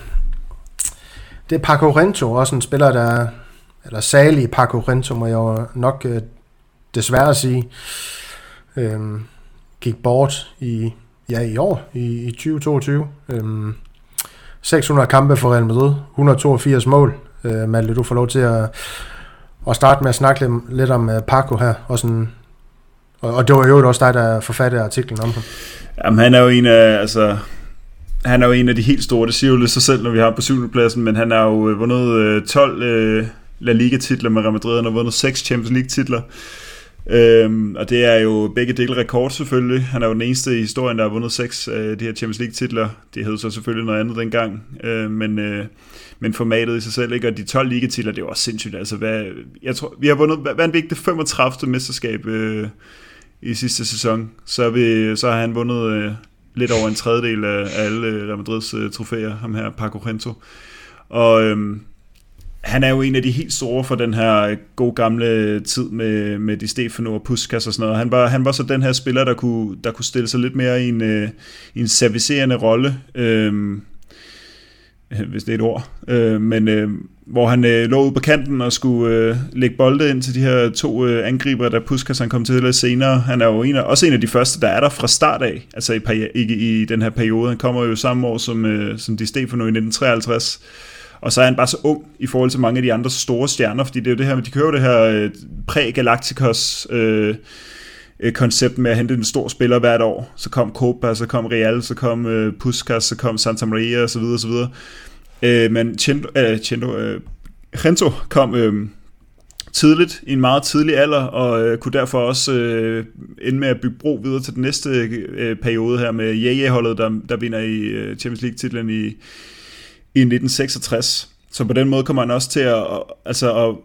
det er Paco Rento, også en spiller, der eller salige Paco Rento, må jeg jo nok øh, desværre sige, øh, gik bort i, ja, i år, i, i 2022. Øh, 600 kampe for Real Madrid, 182 mål. Øh, Malte, du får lov til at, at starte med at snakke lidt, lidt om uh, Paco her, og, sådan, og, og det var jo også dig, der forfattede artiklen om ham. Jamen, han er jo en af, altså, han er jo en af de helt store, det siger jo lidt sig selv, når vi har på syvende pladsen, men han har jo øh, vundet øh, 12 øh, La Liga-titler med Real Madrid. Han har vundet seks Champions League-titler. Øhm, og det er jo begge dele rekord selvfølgelig. Han er jo den eneste i historien, der har vundet seks af de her Champions League-titler. Det hed så selvfølgelig noget andet dengang. Øh, men, øh, men formatet i sig selv, ikke? Og de 12 ligatitler, det var sindssygt. Altså, hvad, jeg tror, vi har vundet, hvad er det 35. mesterskab øh, i sidste sæson. Så, vi, så har han vundet øh, lidt over en tredjedel af, af alle Real Madrids øh, trofæer, ham her Paco Rento. Og øhm, han er jo en af de helt store for den her god gamle tid med, med Di Stefano og Puskas og sådan noget. Han var, han var så den her spiller, der kunne, der kunne stille sig lidt mere i en, øh, en servicerende rolle, øh, hvis det er et ord, øh, men øh, hvor han øh, lå ude på kanten og skulle øh, lægge bolde ind til de her to øh, angriber, der Puskas han kom til lidt senere. Han er jo en af, også en af de første, der er der fra start af, altså i, i, i den her periode. Han kommer jo samme år som, øh, som Di Stefano i 1953, og så er han bare så ung i forhold til mange af de andre store stjerner, fordi det er jo det her, de kører det her øh, præ-Galacticos øh, øh, koncept med at hente en stor spiller hvert år. Så kom Copa, så kom Real, så kom øh, Puskas, så kom Santa Maria osv. osv. Øh, men Chendo, øh, Chendo, øh, Rento kom øh, tidligt, i en meget tidlig alder, og øh, kunne derfor også øh, ende med at bygge bro videre til den næste øh, periode her med Jaja-holdet, der, der vinder i øh, Champions League-titlen i, i 1966. Så på den måde kommer han også til at, altså at,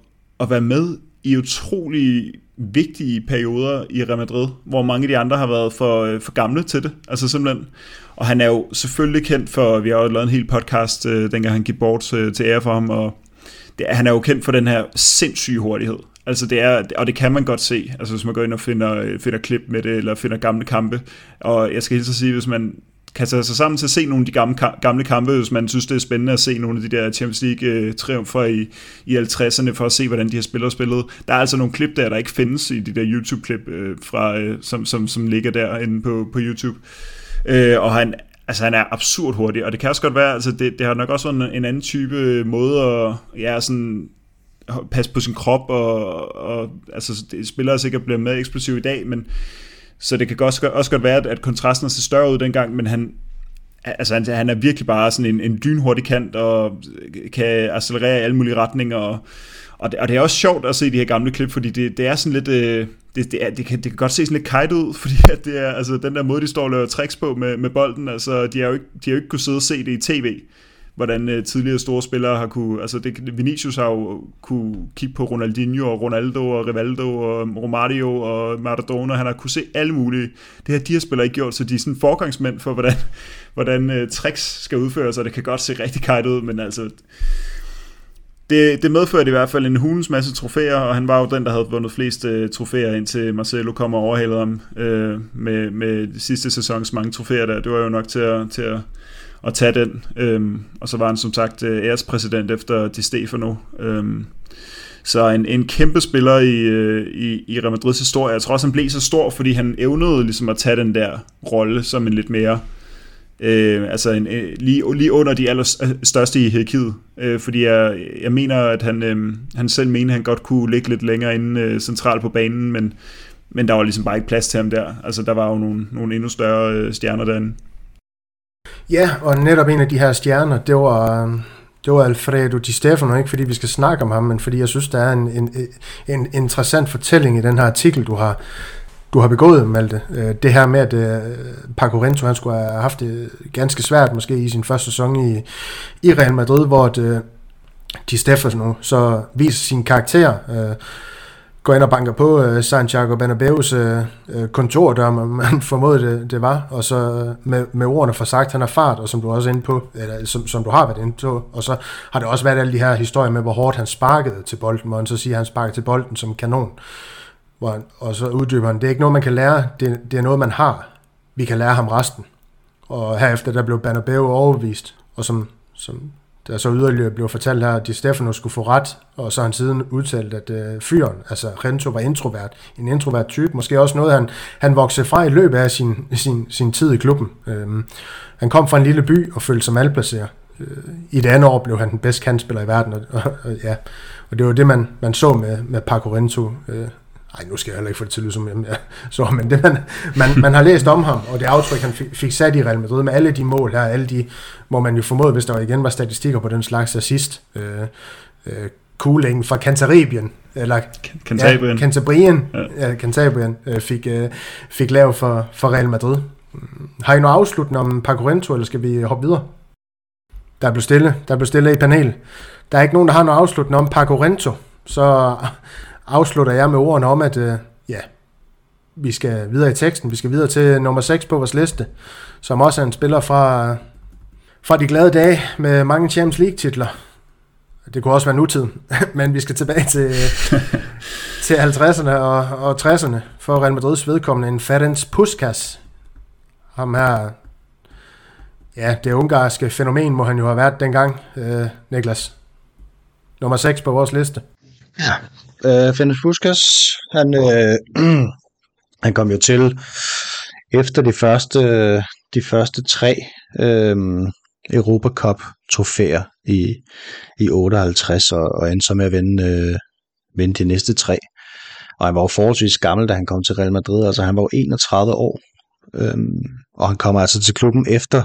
at være med i utrolig vigtige perioder i Real Madrid, hvor mange af de andre har været for, for gamle til det. Altså simpelthen. Og han er jo selvfølgelig kendt for, vi har jo lavet en hel podcast, øh, dengang han gik bort øh, til ære for ham, og det, han er jo kendt for den her sindssyge hurtighed. Altså det er, og det kan man godt se, altså hvis man går ind og finder, øh, finder klip med det, eller finder gamle kampe. Og jeg skal helt så sige, hvis man kan tage sig sammen til at se nogle af de gamle, gamle kampe, hvis man synes, det er spændende at se nogle af de der Champions League-triumfer øh, i, i 50'erne, for at se, hvordan de her spillere spillet. Der er altså nogle klip der, der ikke findes i de der YouTube-klip, øh, fra, øh, som, som, som ligger derinde på, på YouTube. Øh, og han, altså, han er absurd hurtig, og det kan også godt være, altså det, det har nok også været en, en anden type øh, måde at ja, sådan, passe på sin krop, og, og altså, det, spillere sikkert bliver mere eksplosiv i dag, men så det kan også, også godt være, at kontrasten ser større ud dengang, men han, altså han, han er virkelig bare sådan en, en dynhurtig kant, og kan accelerere i alle mulige retninger, og, og, det, og det er også sjovt at se de her gamle klip, fordi det, det er sådan lidt, øh, det, det, er, det, kan, det kan godt se sådan lidt kajt ud, fordi at det er, altså den der måde, de står og laver tricks på med, med bolden, altså de har jo ikke, de har jo ikke kunne sidde og se det i tv, hvordan øh, tidligere store spillere har kunne, altså det, Vinicius har jo kunne kigge på Ronaldinho og Ronaldo og Rivaldo og Romario og Maradona, han har kunne se alle mulige, det har de her spillere ikke gjort, så de er sådan forgangsmænd for, hvordan, hvordan øh, tricks skal udføres, og det kan godt se rigtig kajt ud, men altså, det, det medførte i hvert fald en hulens masse trofæer, og han var jo den, der havde vundet flest øh, trofæer, indtil Marcelo kom og overhalede ham øh, med, med sidste sæsons mange trofæer der. Det var jo nok til at, til at at tage den. Øhm, og så var han som sagt øh, ærespræsident efter Di Stefano. Øhm, så en, en kæmpe spiller i, øh, i, i Real Madrids historie. Jeg tror også, han blev så stor, fordi han evnede ligesom at tage den der rolle som en lidt mere Øh, altså en, øh, lige, lige under de allerstørste øh, i hierarkiet. Øh, fordi jeg, jeg mener, at han, øh, han selv mener, at han godt kunne ligge lidt længere inde øh, centralt på banen, men, men der var ligesom bare ikke plads til ham der. Altså der var jo nogle, nogle endnu større øh, stjerner derinde. Ja, og netop en af de her stjerner, det var, øh, det var Alfredo Di Stefano, ikke fordi vi skal snakke om ham, men fordi jeg synes, der er en, en, en interessant fortælling i den her artikel, du har, du har begået, Malte. Øh, det her med, at øh, Paco Rento, han skulle have haft det ganske svært, måske i sin første sæson i, i Real Madrid, hvor det, Di Stefano så viser sin karakter, går ind og banker på øh, Santiago Bernabeu's øh, øh, kontor, der man formodede det, det var, og så øh, med, med ordene for sagt, han har fart, og som du også er inde på, eller som, som du har været inde på, og så har det også været alle de her historier med, hvor hårdt han sparkede til bolden, hvor han så siger, at han sparkede til bolden som kanon, hvor han, og så uddyber han, det er ikke noget, man kan lære, det, det er noget, man har. Vi kan lære ham resten. Og herefter der blev Bernabeu overbevist, og som, som der så yderligere blev fortalt her, at Di Stefano skulle få ret, og så har han siden udtalt, at øh, fyren, altså Rento, var introvert. En introvert type, måske også noget, han, han voksede fra i løbet af sin, sin, sin tid i klubben. Øhm, han kom fra en lille by og følte sig malplaceret. Øh, I det andet år blev han den bedste kantspiller i verden, og, og, og, ja. og det var det, man, man så med, med Paco Rento. Øh, ej, nu skal jeg heller ikke få det til at lyde som jeg så, men det, man, man, man har læst om ham, og det aftryk, han fik sat i Real Madrid med alle de mål her, alle de, hvor man jo formodede, hvis der var igen var statistikker på den slags assist, øh, øh, cooling fra Cantabrien, eller Cantabrien, ja, Cantabrien, ja. Ja, Cantabrien øh, fik, øh, fik lavet for, for Real Madrid. Har I noget afslutning om Paco Rento, eller skal vi hoppe videre? Der blev stille, der blev stille i panel. Der er ikke nogen, der har noget afslutning om Paco Rento, så afslutter jeg med ordene om, at øh, ja, vi skal videre i teksten. Vi skal videre til nummer 6 på vores liste, som også er en spiller fra, fra de glade dage med mange Champions League-titler. Det kunne også være nutiden, men vi skal tilbage til, til 50'erne og, og 60'erne for Real Madrids vedkommende. En Ferenc Puskas. Ham her, ja, det ungarske fænomen må han jo have været dengang, øh, Niklas. Nummer 6 på vores liste. Ja, øh, Fennis Puskas, han, øh, han kom jo til efter de første, de første tre øh, Europa Cup trofæer i, i 58 og, og endte så med at vinde, øh, vinde de næste tre. Og han var jo forholdsvis gammel, da han kom til Real Madrid. Altså han var jo 31 år. Øh, og han kommer altså til klubben efter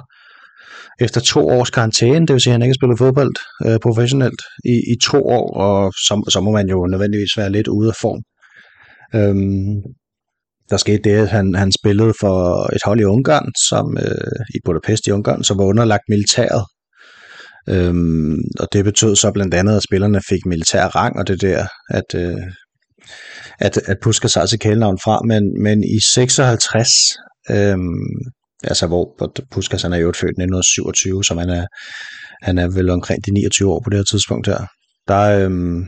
efter to års karantæne, det vil sige, at han ikke har spillet fodbold øh, professionelt i, i to år, og så, så må man jo nødvendigvis være lidt ude af form. Øhm, der skete det, at han, han spillede for et hold i Ungarn, som øh, i Budapest i Ungarn, som var underlagt militæret. Øhm, og det betød så blandt andet, at spillerne fik militær rang, og det der, at, øh, at, at Puskas sig til kælenavn fra. Men, men i 56, øhm, altså hvor Puskas han er jo født 1927, så han er, han er vel omkring de 29 år på det her tidspunkt her. Der, øhm,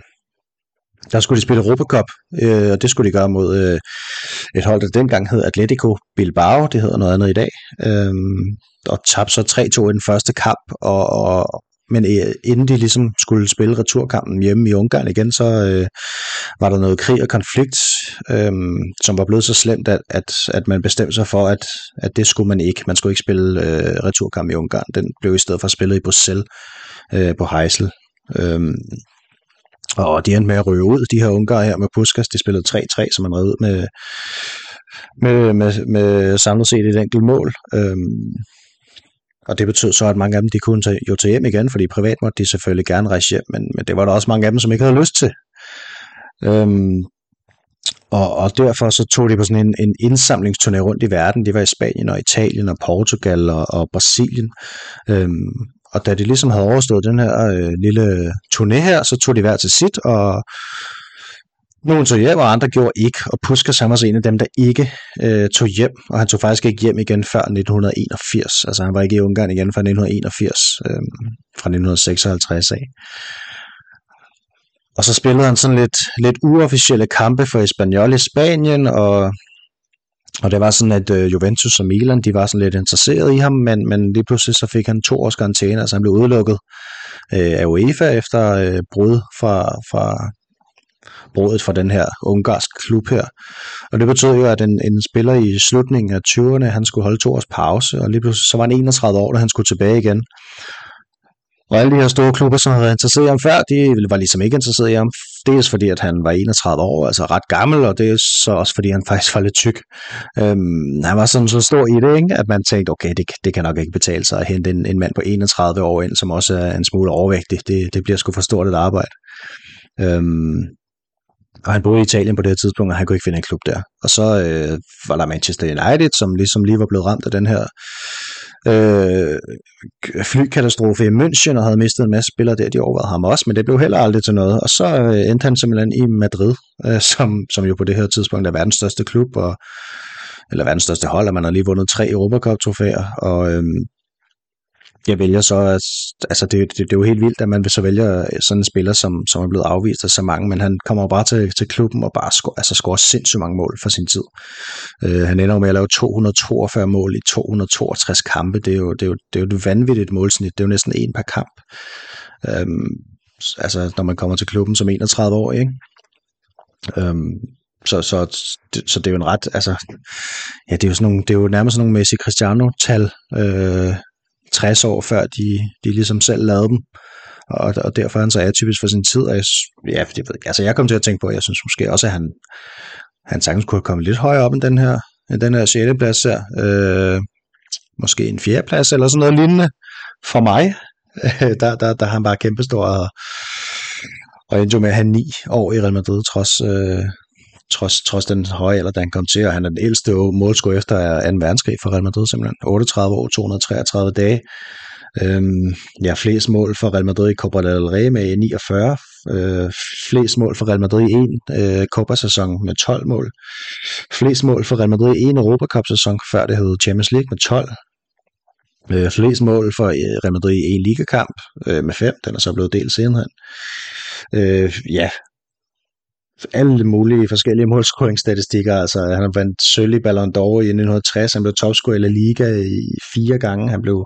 der skulle de spille Europa Cup, øh, og det skulle de gøre mod øh, et hold, der dengang hed Atletico Bilbao, det hedder noget andet i dag, øh, og tabte så 3-2 i den første kamp, og, og, men øh, inden de ligesom skulle spille returkampen hjemme i Ungarn igen, så øh, var der noget krig og konflikt, øh, som var blevet så slemt, at, at, at man bestemte sig for, at, at det skulle man ikke. Man skulle ikke spille øh, returkamp i Ungarn. Den blev i stedet for spillet i Bruxelles øh, på Heisel. Øh, og de endte med at røve ud, de her ungarer her med Puskas. De spillede 3-3, som man ud med, med, med, med samlet set et enkelt mål. Øhm, og det betød så, at mange af dem de kunne tage, jo tage hjem igen, fordi privat måtte de selvfølgelig gerne rejse hjem, men, men det var der også mange af dem, som ikke havde lyst til. Øhm, og, og derfor så tog de på sådan en, en indsamlingsturné rundt i verden. Det var i Spanien og Italien og Portugal og, og Brasilien. Øhm, og da de ligesom havde overstået den her øh, lille turné her, så tog de hver til sit, og nogle tog hjem, og andre gjorde ikke, og Puskas han var så en af dem, der ikke øh, tog hjem, og han tog faktisk ikke hjem igen før 1981, altså han var ikke i Ungarn igen før 1981, øh, fra 1956 af. Og så spillede han sådan lidt, lidt uofficielle kampe for Espanyol i Spanien, og Og det var sådan, at øh, Juventus og Milan, de var sådan lidt interesseret i ham, men, men lige pludselig så fik han to års karantæne, altså han blev udelukket øh, af UEFA efter øh, brud fra, fra brudet for den her ungarsk klub her. Og det betød jo, at en, en spiller i slutningen af 20'erne, han skulle holde to års pause, og lige pludselig så var han 31 år, da han skulle tilbage igen. Og alle de her store klubber, som havde været interesseret i ham før, de var ligesom ikke interesseret i ham. Dels fordi, at han var 31 år, altså ret gammel, og det er så også fordi, han faktisk var lidt tyk. Øhm, han var sådan så stor i det, ikke? at man tænkte, okay, det, det kan nok ikke betale sig at hente en, en mand på 31 år ind, som også er en smule overvægtig. Det, det bliver sgu for stort et arbejde. Øhm, og han boede i Italien på det her tidspunkt, og han kunne ikke finde en klub der. Og så øh, var der Manchester United, som ligesom lige var blevet ramt af den her øh, flykatastrofe i München, og havde mistet en masse spillere der. De overvejede ham også, men det blev heller aldrig til noget. Og så øh, endte han simpelthen i Madrid, øh, som, som jo på det her tidspunkt er verdens største klub, og, eller verdens største hold, og man har lige vundet tre Europacup-trofæer, og øh, jeg vælger så, at, altså det, det, det er jo helt vildt, at man så vælger øh, sådan en spiller, som, som er blevet afvist af så mange, men han kommer bare til, til klubben og bare score, altså scorer sindssygt mange mål for sin tid. Øh, han ender med at lave 242 mål i 262 kampe, det er jo, det er jo, det er jo et vanvittigt målsnit, det er jo næsten en per kamp. Um, altså når man kommer til klubben som 31 år, ikke? Um, så, så, så det er jo en ret, altså, ja, det er jo, sådan nogle, det er jo nærmest sådan nogle Messi Cristiano-tal, øh, 60 år før de, de ligesom selv lavede dem. Og, og derfor er han så atypisk for sin tid. Og jeg, ja, det ved altså jeg kom til at tænke på, at jeg synes måske også, at han, han sagtens kunne komme lidt højere op end den her, end den her 6. plads her. Øh, måske en 4. plads eller sådan noget lignende. For mig, der, der, der han bare kæmpestor og, og endte jo med at have ni år i Real Madrid, trods, øh, trods, trods den høje alder, da han kom til, og han er den ældste målscorer efter 2. verdenskrig for Real Madrid simpelthen. 38 år, 233 dage. Øhm, ja, flest mål for Real Madrid i Copa del Rey med 49. Øh, flest mål for Real Madrid i en øh, Copa-sæson med 12 mål. Flest mål for Real Madrid i en Europacup-sæson, før det hed Champions League med 12. Øh, flest mål for øh, Real Madrid i en ligakamp øh, med 5. Den er så blevet delt senere. Øh, ja, alle mulige forskellige målscoringsstatistikker. Altså, han har vandt sølv i Ballon d'Or i 1960, han blev topscorer i La Liga i fire gange, han blev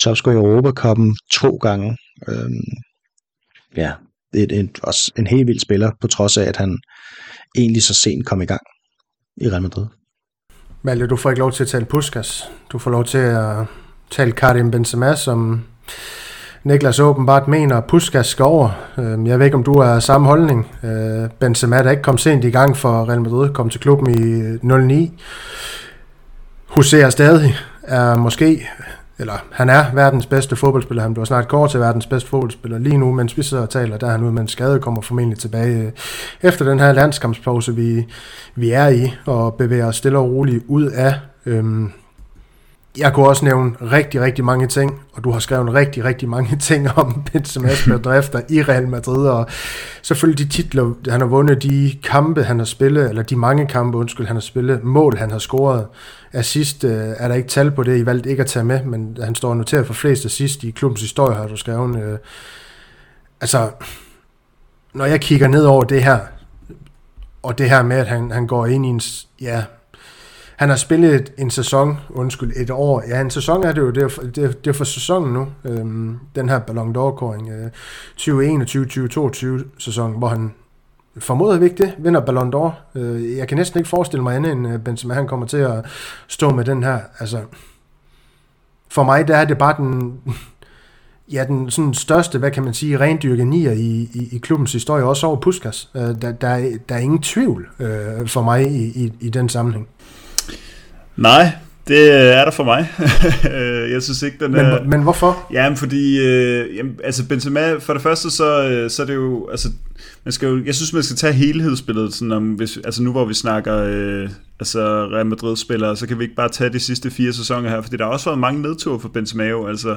topscorer i Europacupen to gange. Øhm, ja, det er en, også en helt vild spiller, på trods af, at han egentlig så sent kom i gang i Real Madrid. Malte, du får ikke lov til at tale Puskas. Du får lov til at tale Karim Benzema, som Niklas åbenbart mener, at Puskas skal over. Øhm, jeg ved ikke, om du er samme holdning. Øh, Benzema, der ikke kom sent i gang for Real Madrid, kom til klubben i 09. Huserer stadig, er måske, eller han er verdens bedste fodboldspiller. Han bliver snart kort til verdens bedste fodboldspiller lige nu, mens vi sidder og taler, der er han ude med en skade, kommer formentlig tilbage øh, efter den her landskampspause, vi, vi er i, og bevæger os stille og roligt ud af. Øhm, jeg kunne også nævne rigtig, rigtig mange ting, og du har skrevet rigtig, rigtig mange ting om Benzema's bedrifter i Real Madrid, og selvfølgelig de titler, han har vundet, de kampe, han har spillet, eller de mange kampe, undskyld, han har spillet, mål, han har scoret. Assist øh, er der ikke tal på det, I valgte ikke at tage med, men han står noteret for flest assist i klubbens historie, har du skrevet. Øh, altså, når jeg kigger ned over det her, og det her med, at han, han går ind i en, ja, han har spillet en sæson, undskyld, et år. Ja, en sæson er det jo, det er, det er, det er for sæsonen nu, øhm, den her Ballon d'Or-kåring. Øh, 2021-2022 sæson, hvor han formodet ikke det, vinder Ballon d'Or. Øh, jeg kan næsten ikke forestille mig andet end øh, Benzema, han kommer til at stå med den her. Altså, for mig, der er det bare den, ja, den sådan største, hvad kan man sige, rendyrke nier i, i, i klubbens historie, også over Puskas. Øh, der, der, er, der er ingen tvivl øh, for mig i, i, i den sammenhæng. Nej, det er der for mig. jeg synes ikke, den er... Men, men hvorfor? Jamen, fordi... Øh, jamen, altså, Benzema, for det første, så, øh, så er det jo... Altså, man skal jo, jeg synes, man skal tage helhedsbilledet, sådan om, hvis, altså nu hvor vi snakker øh, altså Real Madrid-spillere, så kan vi ikke bare tage de sidste fire sæsoner her, fordi der har også været mange nedture for Benzema jo, altså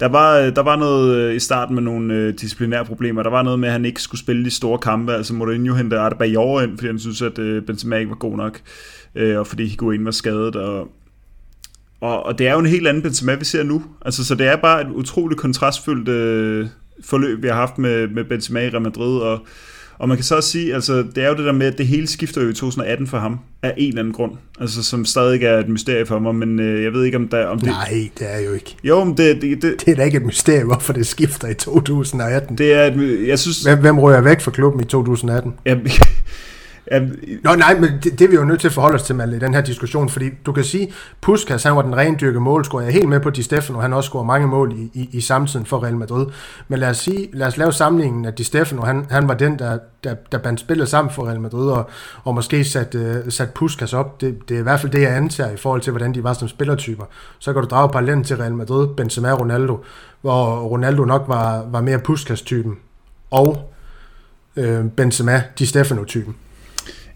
der var, der var noget øh, i starten med nogle øh, disciplinære problemer. Der var noget med, at han ikke skulle spille de store kampe. Altså Mourinho hentede Adebayor ind, fordi han synes, at øh, Benzema ikke var god nok øh, og fordi Higuain var skadet, og, og, og det er jo en helt anden Benzema, vi ser nu. Altså, så det er bare et utroligt kontrastfyldt øh, forløb, vi har haft med, med Benzema i Real Madrid, og, Og man kan så også sige, altså det er jo det der med, at det hele skifter jo i 2018 for ham, af en eller anden grund. Altså som stadig er et mysterie for mig, men øh, jeg ved ikke om der... Om det... Nej, det er jo ikke. Jo, men det, det, det... Det er da ikke et mysterie, hvorfor det skifter i 2018. Det er et, jeg synes... Hvem, hvem rører væk fra klubben i 2018? Ja, Ja, Nå nej, men det, det er vi jo nødt til at forholde os til, Malle, i den her diskussion, fordi du kan sige, Puskas, altså, han var den rendyrke målscorer. Jeg er helt med på, Di Stefano, han også scorer mange mål i, i, i samtiden for Real Madrid. Men lad os, sige, lad os lave sammenligningen, at Di Stefano, han, han var den, der, der, der bandt spillet sammen for Real Madrid, og, og måske satte uh, sat øh, Puskas altså op. Det, det er i hvert fald det, jeg antager i forhold til, hvordan de var som spillertyper. Så kan du drage parallellen til Real Madrid, Benzema Ronaldo, hvor Ronaldo nok var, var mere Puskas-typen, og øh, Benzema, Di Stefano-typen.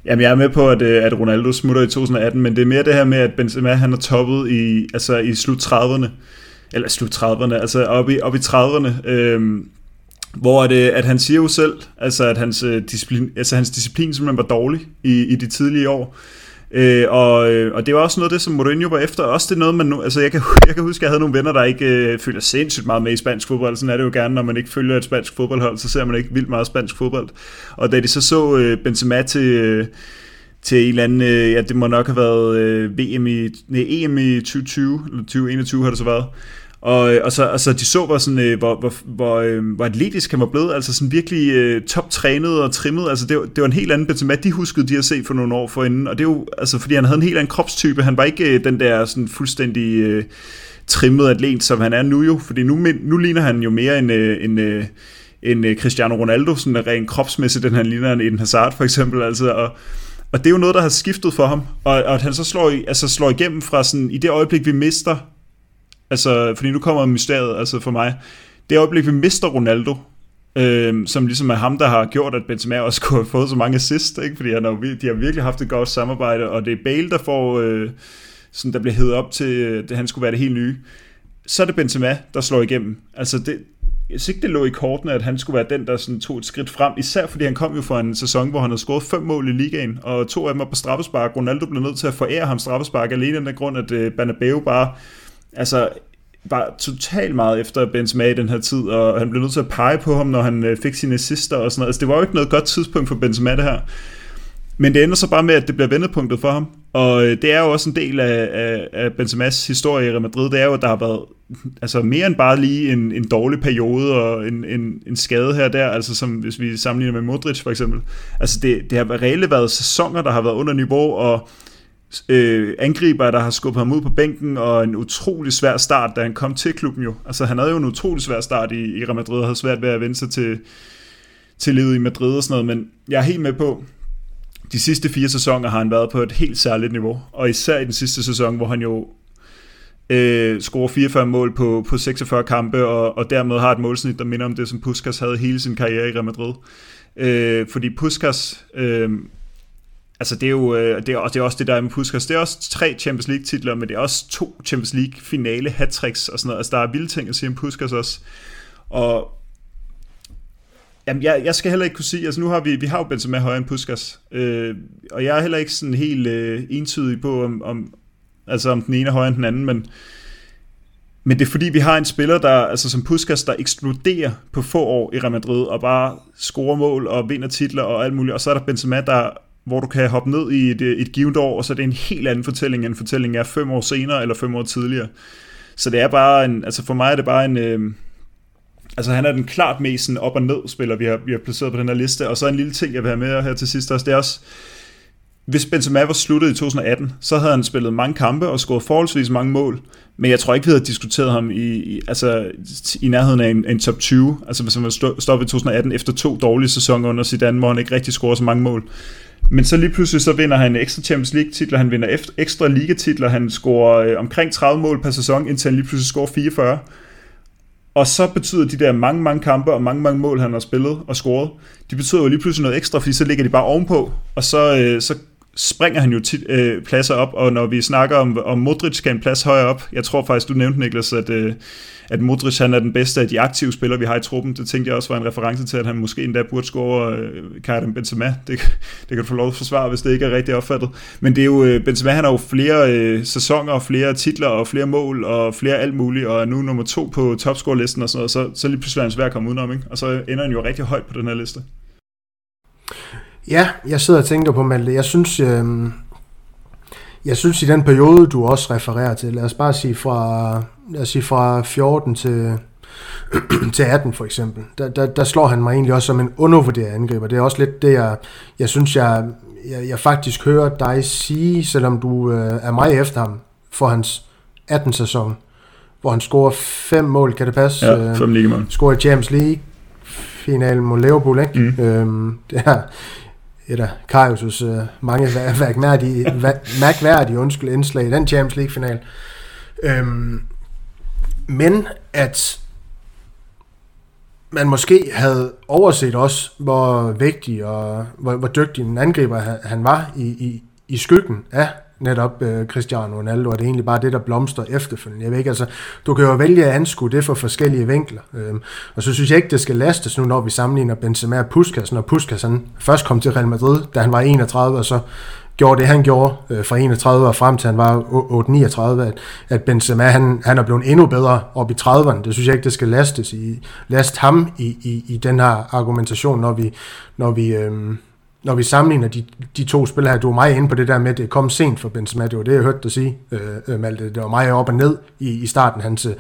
Jamen, jeg er med på, at, øh, at Ronaldo smutter i 2018, men det er mere det her med, at Benzema han er toppet i, altså i slut 30'erne, eller slut 30'erne, altså op i, op i 30'erne, øhm, hvor det, at han siger jo selv, altså at hans, øh, disciplin, altså hans disciplin simpelthen var dårlig i, i de tidlige år. Øh, og, øh, og det var også noget af det, som Mourinho var efter. Også det noget, man nu, altså jeg kan, jeg kan huske, at jeg havde nogle venner, der ikke øh, følger sindssygt meget med i spansk fodbold. Sådan er det jo gerne, når man ikke følger et spansk fodboldhold, så ser man ikke vildt meget spansk fodbold. Og da de så så øh, Benzema til... Øh, til en eller anden, øh, ja, det må nok have været øh, VM i, nej, EM i 2020, eller 2021 har det så været, og, øh, og, så, og så de så, hvor, sådan, øh, hvor, hvor, hvor, øh, hvor atletisk han var blevet, altså sådan virkelig øh, toptrænet og trimmet, altså det, var, det var en helt anden Benzema, de huskede de har set for nogle år forinden, og det er jo, altså fordi han havde en helt anden kropstype, han var ikke øh, den der sådan fuldstændig øh, trimmet atlet, som han er nu jo, fordi nu, nu ligner han jo mere en, øh, en, øh, en øh, Cristiano Ronaldo, sådan rent kropsmæssigt, den han ligner en Eden Hazard for eksempel, altså, og, og det er jo noget, der har skiftet for ham, og, og at han så slår, altså slår igennem fra sådan, i det øjeblik, vi mister Altså, fordi nu kommer mysteriet altså for mig. Det øjeblik, vi mister Ronaldo, øh, som ligesom er ham, der har gjort, at Benzema også kunne have fået så mange assist, ikke? fordi han har, de har virkelig haft et godt samarbejde, og det er Bale, der får, øh, sådan, der bliver hævet op til, øh, at han skulle være det helt nye. Så er det Benzema, der slår igennem. Altså, det, jeg synes ikke, det lå i kortene, at han skulle være den, der sådan tog et skridt frem, især fordi han kom jo fra en sæson, hvor han havde scoret fem mål i ligaen, og to af dem var på straffespark. Ronaldo blev nødt til at forære ham straffespark, alene af den grund, at øh, Banabeo bare altså var totalt meget efter Benzema i den her tid, og han blev nødt til at pege på ham, når han øh, fik sine assister og sådan noget. Altså, det var jo ikke noget godt tidspunkt for Benzema, det her. Men det ender så bare med, at det bliver vendepunktet for ham. Og øh, det er jo også en del af, af, af Benzemas historie i Real Madrid. Det er jo, at der har været altså mere end bare lige en, en dårlig periode og en, en, en skade her og der, altså som hvis vi sammenligner med Modric for eksempel. Altså det, det har reelt været sæsoner, der har været under niveau, og øh, angriber, der har skubbet ham ud på bænken, og en utrolig svær start, da han kom til klubben jo. Altså han havde jo en utrolig svær start i, i Real Madrid, og havde svært ved at vende sig til, til livet i Madrid og sådan noget, men jeg er helt med på, de sidste fire sæsoner har han været på et helt særligt niveau, og især i den sidste sæson, hvor han jo øh, scorer 44 mål på, på 46 kampe, og, og dermed har et målsnit, der minder om det, som Puskas havde hele sin karriere i Real Madrid. Øh, fordi Puskas øh, Altså det er jo øh, det er, det er også det der med Puskas. Det er også tre Champions League titler, men det er også to Champions League finale hattricks og sådan noget. Altså der er vilde ting at sige om Puskas også. Og Jamen, jeg, jeg skal heller ikke kunne sige, altså nu har vi, vi har jo Benzema højere end Puskas, øh, og jeg er heller ikke sådan helt øh, entydig på, om, om, altså om den ene er højere end den anden, men, men det er fordi, vi har en spiller, der, altså som Puskas, der eksploderer på få år i Real Madrid, og bare scorer mål og vinder titler og alt muligt, og så er der Benzema, der hvor du kan hoppe ned i et, øh, et givet år, og så er det en helt anden fortælling, end fortællingen er fem år senere eller fem år tidligere. Så det er bare en, altså for mig er det bare en, øh, altså han er den klart mest sådan op og ned spiller, vi har, vi har placeret på den her liste, og så en lille ting, jeg vil have med her til sidst også, det er også, hvis Benzema var sluttet i 2018, så havde han spillet mange kampe og scoret forholdsvis mange mål, men jeg tror ikke, vi havde diskuteret ham i, i, altså, i nærheden af en, en top 20, altså hvis han var stoppet i 2018 efter to dårlige sæsoner under Zidane, hvor han ikke rigtig scorede så mange mål. Men så lige pludselig så vinder han ekstra Champions League titler, han vinder ekstra ligatitler, han scorer øh, omkring 30 mål per sæson, indtil han lige pludselig scorer 44. Og så betyder de der mange, mange kampe og mange, mange mål, han har spillet og scoret, de betyder jo lige pludselig noget ekstra, fordi så ligger de bare ovenpå, og så, øh, så springer han jo tit, øh, pladser op, og når vi snakker om, om Modric skal en plads højere op, jeg tror faktisk, du nævnte, Niklas, at, øh, at Modric han er den bedste af de aktive spillere, vi har i truppen. Det tænkte jeg også var en reference til, at han måske endda burde score øh, Karim Benzema. Det, det kan du få lov at forsvare, hvis det ikke er rigtigt opfattet. Men det er jo, øh, Benzema han har jo flere øh, sæsoner, flere titler og flere mål og flere alt muligt, og er nu nummer to på topscore-listen og sådan noget, så, så lige pludselig er han svær at komme udenom, ikke? og så ender han jo rigtig højt på den her liste. Ja, jeg sidder og tænker på, Malte. Jeg synes, øh, jeg synes i den periode, du også refererer til, lad os bare sige fra, lad os sige fra 14 til, til 18 for eksempel, der, der, der slår han mig egentlig også som en undervurderet angriber. Det er også lidt det, jeg, jeg synes, jeg, jeg, jeg faktisk hører dig sige, selvom du øh, er meget efter ham for hans 18-sæson, hvor han scorer fem mål, kan det passe? Ja, fem ligemål. Scorer i Champions League, finalen mod Liverpool, ikke? Mm. Øhm, det er et af Karius' øh, mange mærkværdige, mærkværdige undskyld, indslag i den Champions League-final. Øhm, men at man måske havde overset også, hvor vigtig og hvor, hvor dygtig en angriber han var i, i, i skyggen af netop øh, Cristiano Ronaldo, og det er egentlig bare det, der blomster efterfølgende. Jeg ved ikke, altså, du kan jo vælge at anskue det fra forskellige vinkler, øhm, og så synes jeg ikke, det skal lastes nu, når vi sammenligner Benzema og Puskas, når Puskas han først kom til Real Madrid, da han var 31, og så gjorde det, han gjorde øh, fra 31 og frem til han var 8-39, at, at Benzema han, han er blevet endnu bedre op i 30'erne. Det synes jeg ikke, det skal lastes i, last ham i, i, i den her argumentation, når vi, når vi, øh, når vi sammenligner de, de to spil her, du var meget inde på det der med, at det kom sent for Benzema, det var det, jeg hørte dig sige, øh, øh, Malte. Det var meget op og ned i, i starten af hans øh,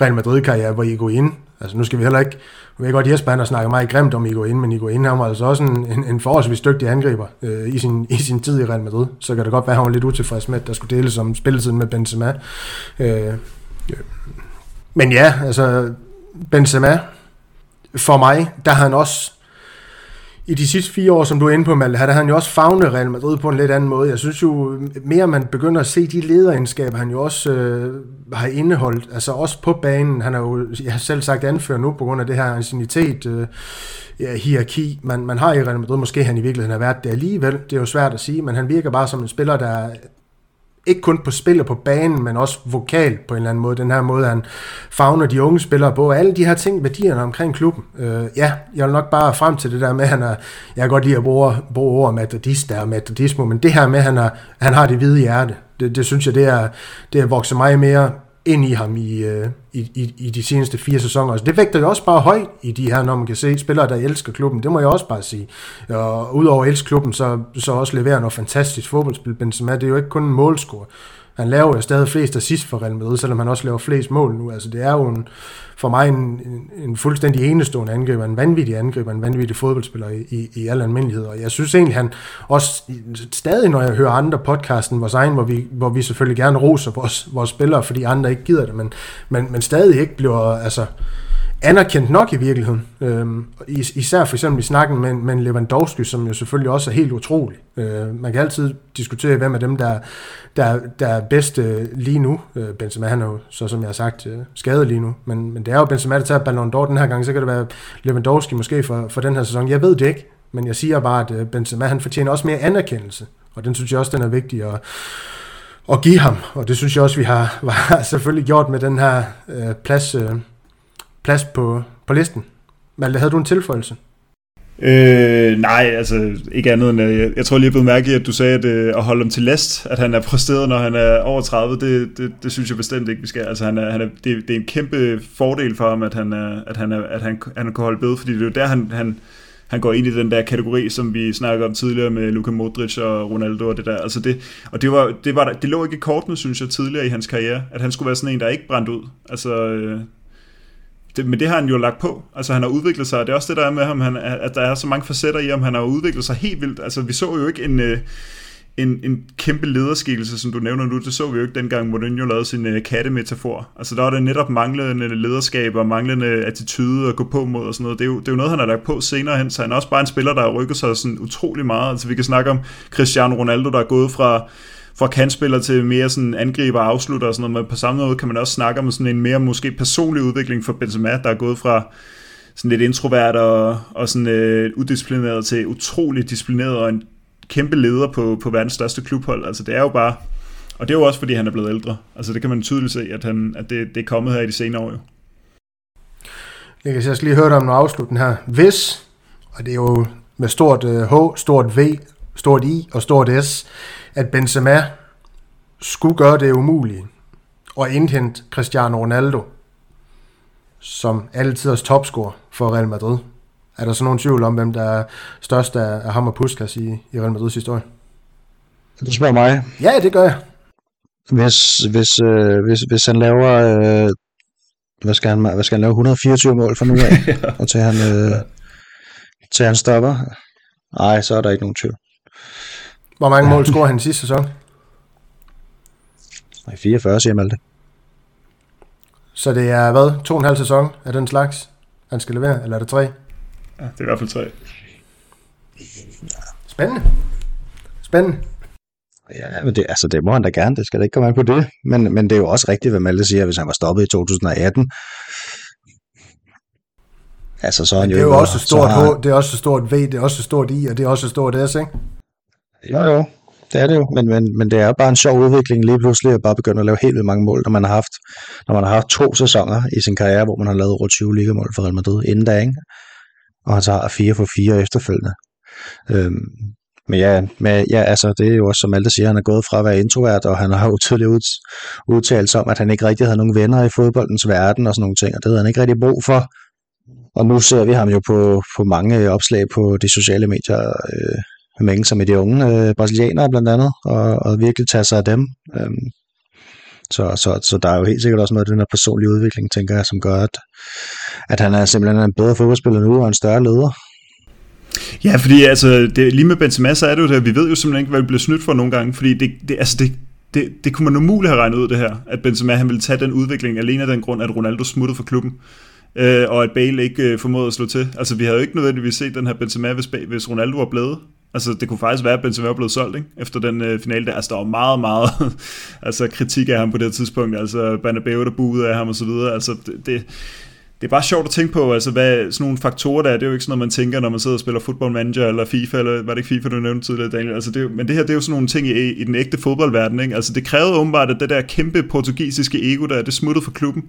Real Madrid-karriere, hvor I går ind. Altså nu skal vi heller ikke, jeg ved godt, Jesper han har snakket meget grimt om I ind, men I går ind, han var altså også en, en, en forholdsvis dygtig angriber øh, i, sin, i sin tid i Real Madrid. Så kan det godt være, at han var lidt utilfreds med, at der skulle deles om spilletiden med Benzema. Øh, øh men ja, altså Benzema, for mig, der har han også i de sidste fire år, som du er inde på, Malte, havde han jo også fagnet Real Madrid på en lidt anden måde. Jeg synes jo, mere man begynder at se de lederegenskaber, han jo også øh, har indeholdt, altså også på banen. Han har jo, jeg har selv sagt anført nu, på grund af det her ancienitet, øh, ja, hierarki, man, man har i Real Madrid. Måske han i virkeligheden har været det alligevel. Det er jo svært at sige, men han virker bare som en spiller, der ikke kun på spil og på banen, men også vokal på en eller anden måde. Den her måde, han fagner de unge spillere på. Alle de her ting, værdierne omkring klubben. Øh, ja, jeg vil nok bare frem til det der med, at han er, jeg kan godt lide at bruge, bruge ord madridista og madridismo, men det her med, at han, er, han har det hvide hjerte, det, det synes jeg, det er, det er vokset mig mere ind i ham i, øh, i, i, i de seneste fire sæsoner. Altså, det vægter jo også bare højt i de her, når man kan se spillere, der elsker klubben. Det må jeg også bare sige. Og udover at elske klubben, så, så også leverer noget fantastisk fodboldspil. Benzema, det er jo ikke kun en målscore. Han laver jo stadig flest assist for Real Madrid, selvom han også laver flest mål nu. Altså, det er jo en, for mig en, en, en fuldstændig enestående angriber, en vanvittig angriber, en vanvittig fodboldspiller i, i, i al almindelighed. Og jeg synes egentlig, han også stadig, når jeg hører andre podcasten, vores egen, hvor vi, hvor vi selvfølgelig gerne roser vores, vores spillere, fordi andre ikke gider det, men, men, men stadig ikke bliver, altså, anerkendt nok i virkeligheden. Øhm, især for eksempel i snakken med, med Lewandowski, som jo selvfølgelig også er helt utrolig. Øh, man kan altid diskutere, hvem af dem, der, der, der er bedst øh, lige nu. Øh, Benzema, han er jo, så som jeg har sagt, øh, skadet lige nu. Men, men det er jo Benzema, der tager Ballon d'Or den her gang, så kan det være Lewandowski måske for, for den her sæson. Jeg ved det ikke, men jeg siger bare, at øh, Benzema, han fortjener også mere anerkendelse. Og den synes jeg også, den er vigtig at, at give ham. Og det synes jeg også, vi har, har selvfølgelig gjort med den her øh, plads... Øh, plads på, på listen. Malte, havde du en tilføjelse? Øh, nej, altså ikke andet end, jeg, jeg tror lige, jeg blev mærke at du sagde, at, øh, at holde ham til last, at han er præsteret, når han er over 30, det, det, det synes jeg bestemt ikke, vi skal. Altså, han er, han er, det, det er en kæmpe fordel for ham, at han, er, at han, er, at han, han kan holde bedre, fordi det er jo der, han, han, han går ind i den der kategori, som vi snakkede om tidligere med Luka Modric og Ronaldo og det der. Altså det, og det, var, det, var, det lå ikke i kortene, synes jeg, tidligere i hans karriere, at han skulle være sådan en, der ikke brændte ud. Altså, øh, det, men det har han jo lagt på. Altså han har udviklet sig, og det er også det der er med ham, han, at der er så mange facetter i ham, han har udviklet sig helt vildt. Altså vi så jo ikke en, øh, en, en kæmpe lederskikkelse, som du nævner nu, det så vi jo ikke dengang Mourinho lavede sin uh, kattemetafor. Altså der var det netop manglende lederskab og manglende attitude at gå på mod og sådan noget. Det er, jo, det er jo noget, han har lagt på senere hen, så han er også bare en spiller, der har rykket sig sådan utrolig meget. Altså vi kan snakke om Cristiano Ronaldo, der er gået fra fra kantspiller til mere sådan angriber og afslutter og sådan noget, men på samme måde kan man også snakke om sådan en mere måske personlig udvikling for Benzema, der er gået fra sådan lidt introvert og, og sådan øh, udisciplineret til utrolig disciplineret og en kæmpe leder på, på verdens største klubhold. Altså det er jo bare, og det er jo også fordi han er blevet ældre. Altså det kan man tydeligt se, at, han, at det, det er kommet her i de senere år jo. Jeg kan lige høre dig om noget afslutning her. Hvis, og det er jo med stort øh, H, stort V, stort I og stort S, at Benzema skulle gøre det umulige og indhente Cristiano Ronaldo som altiders topscorer for Real Madrid. Er der så nogen tvivl om, hvem der er størst af, af ham og Puskas i, i Real Madrids historie? Du spørger mig. Ja, det gør jeg. Hvis, hvis, øh, hvis, hvis han laver, øh, hvad, skal han, hvad skal han lave, 124 mål for nu af, ja. og til han, øh, til han stopper, nej, så er der ikke nogen tvivl. Hvor mange mål scorer han i sidste sæson? Nej, 44, siger Malte. Så det er hvad? To og en halv sæson af den slags, han skal levere? Eller er det tre? Ja, det er i hvert fald tre. Spændende. Spændende. Ja, men det, altså, det må han da gerne, det skal da ikke komme an på det. Men, men det er jo også rigtigt, hvad Malte siger, hvis han var stoppet i 2018. Altså, så er han Men jo det er jo ikke- også stort har- H, det er også et stort V, det er også et stort I, og det er også et stort S, ikke? Jo, jo, det er det jo, men, men, men det er bare en sjov udvikling lige pludselig at bare begynde at lave helt vildt mange mål, når man har haft, når man har haft to sæsoner i sin karriere, hvor man har lavet over 20 ligamål for Real Madrid inden da, ikke? Og han så har fire for fire efterfølgende. Øhm, men ja, men ja, altså det er jo også, som Malte siger, han er gået fra at være introvert, og han har jo tydeligt ud, udtalt sig om, at han ikke rigtig havde nogen venner i fodboldens verden og sådan nogle ting, og det havde han ikke rigtig brug for. Og nu ser vi ham jo på, på mange opslag på de sociale medier, øh, mænge sig med de unge øh, brasilianere blandt andet, og, og virkelig tage sig af dem. Øhm, så, så, så der er jo helt sikkert også noget af den her personlige udvikling, tænker jeg, som gør, at, at han er simpelthen en bedre fodboldspiller nu og en større leder. Ja, fordi altså, det, lige med Benzema, så er det jo det, vi ved jo simpelthen ikke, hvad vi bliver snydt for nogle gange, fordi det, det, altså det, det, det kunne man umuligt have regnet ud det her, at Benzema han ville tage den udvikling alene af den grund, at Ronaldo smuttede fra klubben, øh, og at Bale ikke øh, formåede at slå til. Altså vi havde jo ikke nødvendigvis set den her Benzema, hvis, hvis Ronaldo var blevet. Altså det kunne faktisk være, at Benzema var blevet solgt, ikke? Efter den øh, finale der. Altså der var meget, meget altså, kritik af ham på det her tidspunkt. Altså Banabeo, der buede af ham og så videre. Altså det, det, det er bare sjovt at tænke på, altså hvad sådan nogle faktorer der er, det er jo ikke sådan noget, man tænker, når man sidder og spiller Football Manager eller FIFA, eller var det ikke FIFA, du nævnte tidligere, Daniel? Altså det, er men det her, det er jo sådan nogle ting i, i den ægte fodboldverden, ikke? Altså det krævede åbenbart, at det der kæmpe portugisiske ego der, det smuttede fra klubben,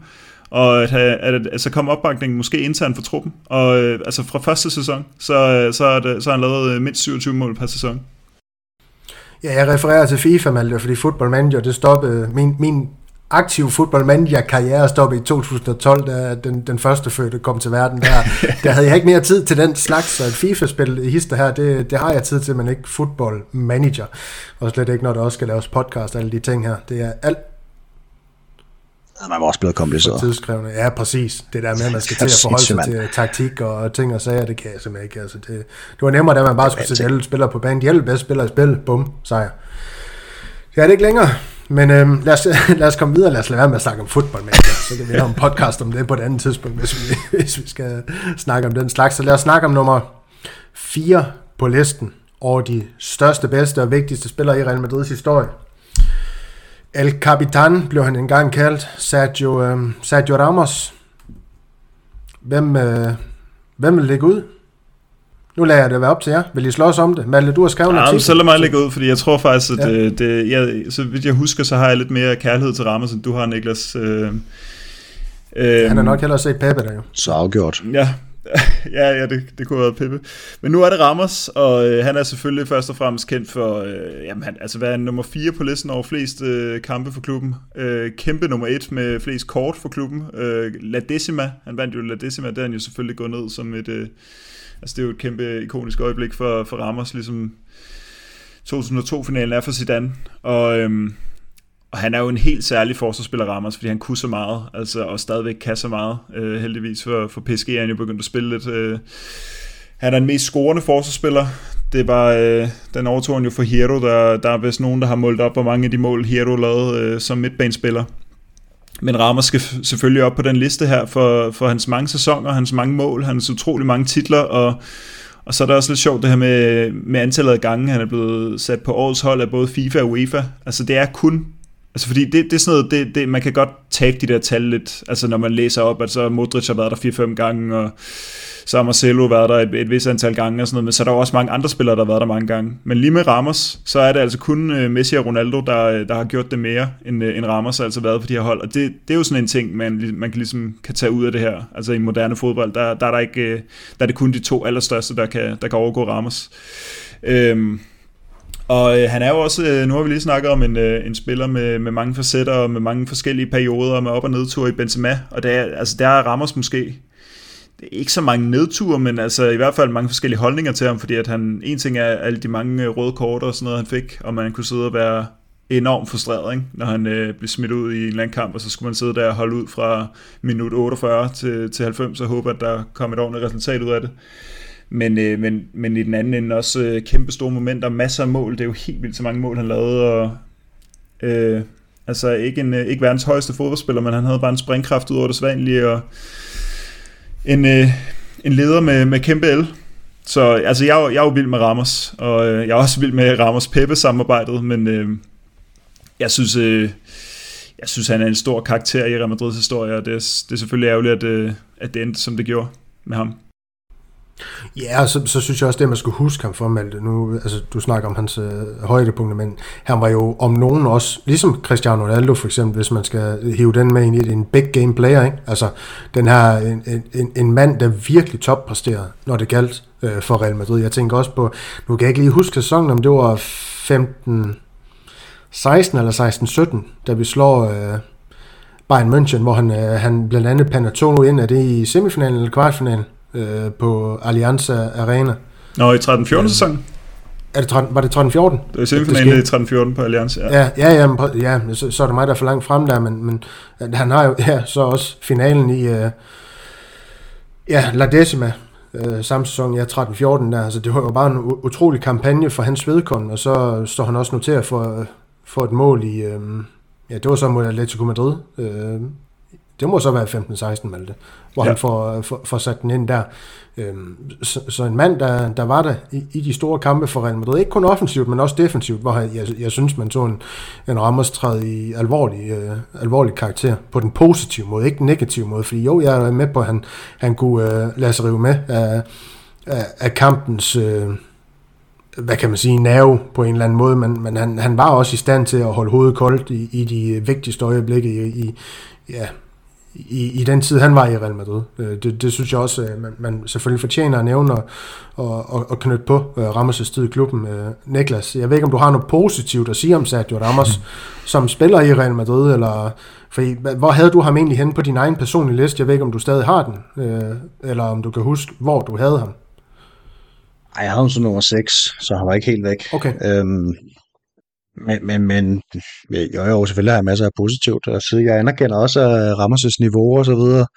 og at, have- at, at altså kom opbakningen måske internt for truppen, og øh, altså fra første sæson, så, øh, så, er det, så har han lavet øh, mindst 27 mål per sæson. Ja, jeg refererer til FIFA, Malte, fordi Football Manager, det stoppede, min, min aktive Football Manager karriere stoppede i 2012, da den, den første fødte kom til verden. Der, der havde jeg ikke mere tid til den slags, så et FIFA-spil i hister her, det, det har jeg tid til, men ikke Football Manager. Og slet ikke, når der også skal laves podcast og alle de ting her. Det er alt Man var også blevet kompliceret. tidskrævende. Ja, præcis. Det der med, at man skal til at forholde sig til taktik og ting og sager, det kan jeg simpelthen ikke. Altså, det, det var nemmere, da man bare skulle sætte alle spillere på banen. De alle bedste spillere i spil. Bum, sejr. Det er ikke længere. Men øhm, lad, os, lad os komme videre. Lad os lade være med at snakke om fodbold, med Så kan vi have en podcast om det på et andet tidspunkt, hvis vi, hvis vi skal snakke om den slags. Så lad os snakke om nummer 4 på listen over de største, bedste og vigtigste spillere i Real Madrids historie. El Capitan blev han engang kaldt. Sergio, øh, Sergio Ramos. Hvem, øh, hvem vil lægge ud? Nu lader jeg det være op til jer. Vil I slås om det? Malte, du har skrevet en Ja, artikel. så lad mig lægge ud, fordi jeg tror faktisk, at Ja. ja. det, det, jeg, så vidt jeg husker, så har jeg lidt mere kærlighed til Ramos, end du har, Niklas. Øh, øh, Han har nok hellere set Pepe der jo. Så afgjort. Ja, ja, ja det, det kunne have været Pippe. Men nu er det Ramos, og øh, han er selvfølgelig først og fremmest kendt for, øh, jamen han, altså hvad er han, nummer 4 på listen over flest øh, kampe for klubben. Øh, kæmpe nummer 1 med flest kort for klubben. Øh, La Decima, han vandt jo La Decima, der er han jo selvfølgelig gået ned som et, øh, altså det er jo et kæmpe ikonisk øjeblik for, for Ramos, ligesom 2002-finalen er for Zidane. Og, Øh, og han er jo en helt særlig forsvarsspiller, Ramos, fordi han kunne så meget, altså, og stadigvæk kan så meget. Øh, heldigvis for, for PSG er han jo begyndt at spille lidt. Øh, han er den mest scorende forsvarsspiller. Det var, øh, den overtog han jo for Hero, der, der er vist nogen, der har målt op, hvor mange af de mål Hero lavede øh, som midtbanespiller. Men Ramos skal selvfølgelig op på den liste her for, for hans mange sæsoner, hans mange mål, hans utrolig mange titler, og, og så er det også lidt sjovt det her med, med antallet af gange, han er blevet sat på årets hold af både FIFA og UEFA. Altså det er kun Altså fordi det, det er sådan noget, det, det, man kan godt tabe de der tal lidt, altså når man læser op, at så Modric har været der 4-5 gange, og så har Marcelo været der et, et vis antal gange og sådan noget, men så er der jo også mange andre spillere, der har været der mange gange. Men lige med Ramos, så er det altså kun øh, Messi og Ronaldo, der, øh, der har gjort det mere, end, øh, end Ramos har altså været på de her hold. Og det, det er jo sådan en ting, man, man kan ligesom kan tage ud af det her. Altså i moderne fodbold, der, der, er, der, ikke, der er det kun de to allerstørste, der kan, der kan overgå Ramos. Øhm, og øh, han er jo også, øh, nu har vi lige snakket om en, øh, en spiller med, med mange facetter og med mange forskellige perioder med op- og nedture i Benzema, og der, altså der er Ramos måske ikke så mange nedture, men altså i hvert fald mange forskellige holdninger til ham, fordi at han, en ting er alle de mange øh, røde kort og sådan noget, han fik, og man kunne sidde og være enormt frustreret, ikke? når han øh, blev smidt ud i en eller anden kamp, og så skulle man sidde der og holde ud fra minut 48 til, til 90 og håbe, at der kom et ordentligt resultat ud af det. Men, øh, men, men i den anden ende også øh, kæmpe store momenter, masser af mål, det er jo helt vildt så mange mål, han lavede, og øh, altså ikke, en, øh, ikke verdens højeste fodboldspiller, men han havde bare en springkraft ud over det svanlige, og en, øh, en leder med, med kæmpe el. Så altså, jeg, jeg er jo vild med Ramos, og øh, jeg er også vild med Ramos Pepe samarbejdet, men øh, jeg synes, øh, jeg synes, han er en stor karakter i Real Madrids historie, og det er, det er selvfølgelig ærgerligt, at, øh, at det endte, som det gjorde med ham. Ja, og så, så synes jeg også, det man skulle huske ham for, Malte. Nu, altså, du snakker om hans øh, højdepunkter, men han var jo om nogen også, ligesom Cristiano Ronaldo for eksempel, hvis man skal hive den med ind i en big game player, ikke? Altså, den her, en, en, en mand, der virkelig toppræsterede, når det galt øh, for Real Madrid. Jeg tænker også på, nu kan jeg ikke lige huske sæsonen, om det var 15, 16 eller 16, 17, da vi slår øh, Bayern München, hvor han, øh, han blandt andet pander ind, er det i semifinalen eller kvartfinalen? Øh, på Allianz Arena. Nå, i 13-14 sæson? Er det 13, var det 13-14? Det var semifinalen i 13-14 på Allianz, ja. Ja, ja, ja, ja så, så er det mig, der er for langt frem der, men, men han har jo ja, så også finalen i øh, ja, La Decima, øh, samme sæson, ja, 13-14 der. Altså, det var jo bare en utrolig kampagne for hans vedkommende, og så står han også noteret for, for et mål i, øh, ja, det var så mod Atletico Madrid, øh, det må så være 15-16, Malte, hvor ja. han får, får, får sat den ind der. Øhm, så, så en mand, der, der var der i, i de store kampe for Real Madrid, ikke kun offensivt, men også defensivt, hvor jeg, jeg, jeg synes, man så en, en rammerstræd i alvorlig, øh, alvorlig karakter, på den positive måde, ikke den negative måde, fordi jo, jeg er med på, at han, han kunne øh, lade sig rive med af, af, af kampens... Øh, hvad kan man sige, nerve på en eller anden måde, men, men han, han var også i stand til at holde hovedet koldt i, i de vigtigste øjeblikke i, i, ja, i, i den tid, han var i Real Madrid. Øh, det, det synes jeg også, øh, man, man selvfølgelig fortjener at nævne og, og, og, og knytte på uh, Ramos' tid i klubben. Uh, Niklas, jeg ved ikke, om du har noget positivt at sige om Sergio Ramos, som spiller i Real Madrid, eller for hvor havde du ham egentlig hen på din egen personlige liste? Jeg ved ikke, om du stadig har den, uh, eller om du kan huske, hvor du havde ham. Ej, jeg havde ham som nummer 6, så han var ikke helt væk. Okay. Øhm, men, men, men jo, jo, selvfølgelig har jeg masser af positivt. Altså, jeg anerkender også Ramos' niveau og så videre.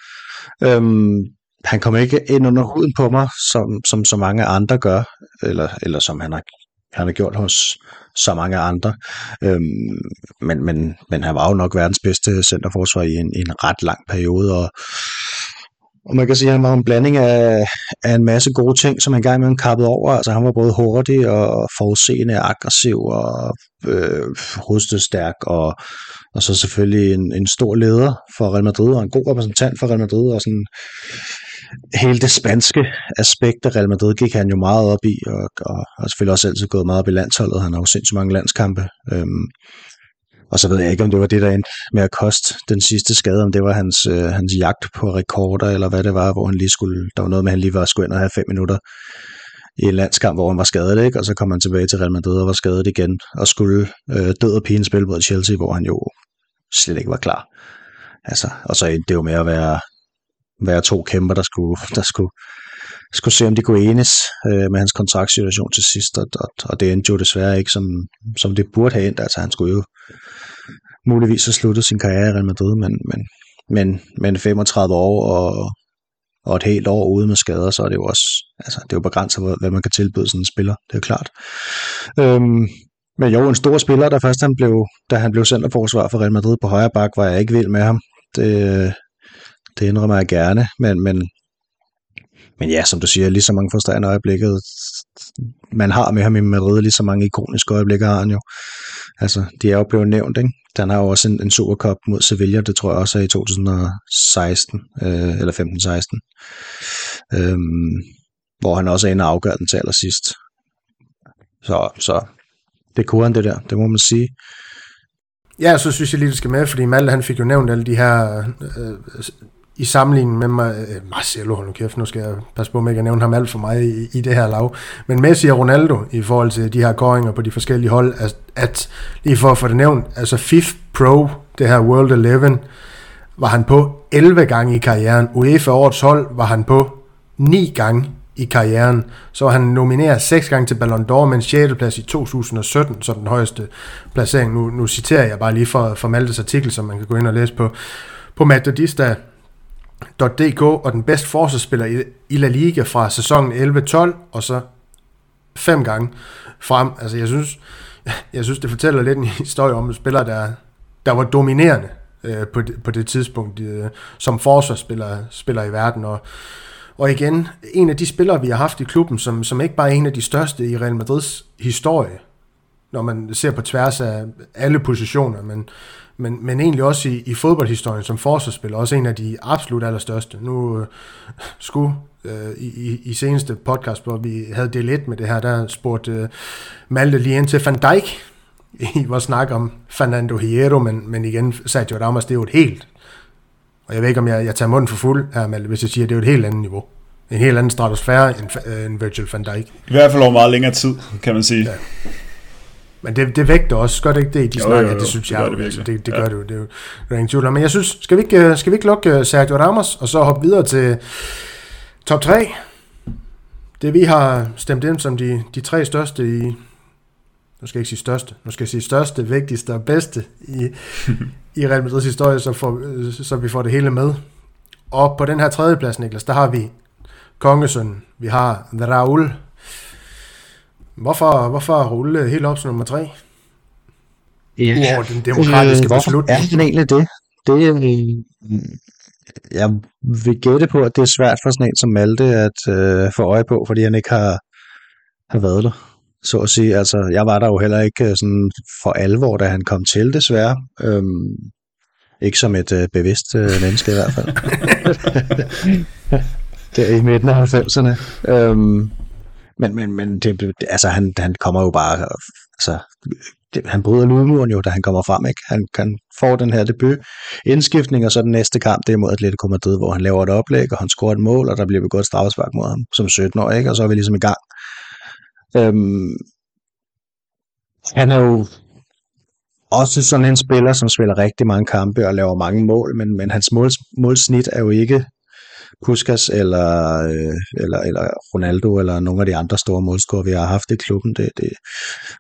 Øhm, han kommer ikke ind under huden på mig, som, som så mange andre gør, eller, eller som han har, han har gjort hos så mange andre. Øhm, men, men, men han var jo nok verdens bedste centerforsvar i en, i en ret lang periode, og og man kan sige, at han var en blanding af, af en masse gode ting, som han gang imellem kappede over. Altså han var både hurtig og forudseende aggressiv og øh, hovedstødstærk og, og så selvfølgelig en, en stor leder for Real Madrid og en god repræsentant for Real Madrid og sådan hele det spanske aspekt af Real Madrid gik han jo meget op i og, og og selvfølgelig også altid gået meget op i landsholdet. Han har jo sindssygt mange landskampe. Øhm, og så ved jeg ikke, om det var det, der endte med at koste den sidste skade, om det var hans, øh, hans jagt på rekorder, eller hvad det var, hvor han lige skulle, der var noget med, at han lige var skulle ind og have fem minutter i en landskamp, hvor han var skadet, ikke? og så kom han tilbage til Real Madrid og var skadet igen, og skulle øh, død og pine spille mod Chelsea, hvor han jo slet ikke var klar. Altså, og så endte det jo med at være, være to kæmper, der skulle, der skulle, skulle se, om de kunne enes øh, med hans kontraktsituation til sidst, og, og, og det endte jo desværre ikke, som, som det burde have endt. Altså, han skulle jo muligvis har sluttet sin karriere i Real Madrid, men, men, men, men 35 år og, og et helt år ude med skader, så er det jo også altså, det er jo begrænset, hvad man kan tilbyde sådan en spiller, det er jo klart. Øhm, men jo, en stor spiller, der først han blev, da han blev centerforsvar for Real Madrid på højre bak, var jeg ikke vild med ham. Det, det indrømmer jeg gerne, men, men, men ja, som du siger, lige så mange frustrerende øjeblikke, man har med ham i Madrid, lige så mange ikoniske øjeblikke har han jo. Altså, de er jo blevet nævnt, ikke? Den har jo også en, en Supercup mod Sevilla, det tror jeg også er i 2016, øh, eller 15-16, øhm, hvor han også er inde og afgør den til allersidst. Så, så det kunne han det der, det må man sige. Ja, så synes jeg lige, det skal med, fordi Malte han fik jo nævnt alle de her øh, i sammenligning med Mar- øh, Marcelo, hold nu kæft, nu skal jeg passe på med ikke at nævne ham alt for mig i, i det her lav, men Messi og Ronaldo i forhold til de her koringer på de forskellige hold, at, at lige for at få det nævnt, altså FIF Pro, det her World 11, var han på 11 gange i karrieren. UEFA Årets Hold var han på 9 gange i karrieren. Så han nomineret 6 gange til Ballon d'Or, men 6. plads i 2017, så den højeste placering. Nu, nu citerer jeg bare lige for, for Maltes artikel, som man kan gå ind og læse på, på DK og den bedste forsvarsspiller i, i La Liga fra sæsonen 11-12, og så fem gange frem. Altså jeg synes, jeg synes det fortæller lidt en historie om en spiller, der, der var dominerende øh, på, det, på det tidspunkt øh, som forsvarsspiller spiller i verden, og og igen, en af de spillere, vi har haft i klubben, som, som ikke bare er en af de største i Real Madrids historie, når man ser på tværs af alle positioner, men, men, men egentlig også i, i fodboldhistorien som forsvarsspiller, også en af de absolut allerstørste. Nu uh, skulle uh, i, i seneste podcast, hvor vi havde del 1 med det her, der spurgte uh, Malte lige ind til Van Dijk i vores snak om Fernando Hierro, men, men igen, Sergio Ramos, det er jo et helt og jeg ved ikke, om jeg, jeg tager munden for fuld her, Malte, hvis jeg siger, at det er jo et helt andet niveau. En helt anden stratosfære end, øh, end Virgil van Dijk. I hvert fald over meget længere tid, kan man sige. Ja. Men det, det vægter også, gør det ikke det, de jo, snakker, jo, jo, det synes det jeg det, altså, det, det gør ja. det jo, det er jo, ingen tvivl Men jeg synes, skal vi ikke, skal vi ikke lukke øh, Sergio Ramos, og så hoppe videre til top 3? Det vi har stemt ind som de, de tre største i, nu skal jeg ikke sige største, nu skal jeg sige største, vigtigste og bedste i, i Real Madrids historie, så, får, så vi får det hele med. Og på den her tredje plads, Niklas, der har vi Kongesøn, vi har Raul. Hvorfor, hvorfor rulle helt op som nummer tre? Ja. Uover den demokratiske øh, beslutning. Er den egentlig det? Det er, øh, jeg vil gætte på, at det er svært for sådan en som Malte at øh, få øje på, fordi han ikke har, har været der så at sige. Altså, jeg var der jo heller ikke øh, sådan for alvor, da han kom til, desværre. Øhm, ikke som et øh, bevidst øh, menneske i hvert fald. det er i midten af 90'erne. Øhm, men men, men det, altså, han, han kommer jo bare... Altså, det, han bryder lydmuren jo, da han kommer frem. Ikke? Han, han får den her debut indskiftning, og så den næste kamp, det er mod Atletico Madrid, hvor han laver et oplæg, og han scorer et mål, og der bliver begået et straffespark mod ham som 17 år, ikke? og så er vi ligesom i gang. Øhm, han er jo også sådan en spiller, som spiller rigtig mange kampe og laver mange mål, men, men hans mål, målsnit er jo ikke Puskas eller, øh, eller, eller Ronaldo eller nogle af de andre store målscorer, vi har haft i klubben. Det, det,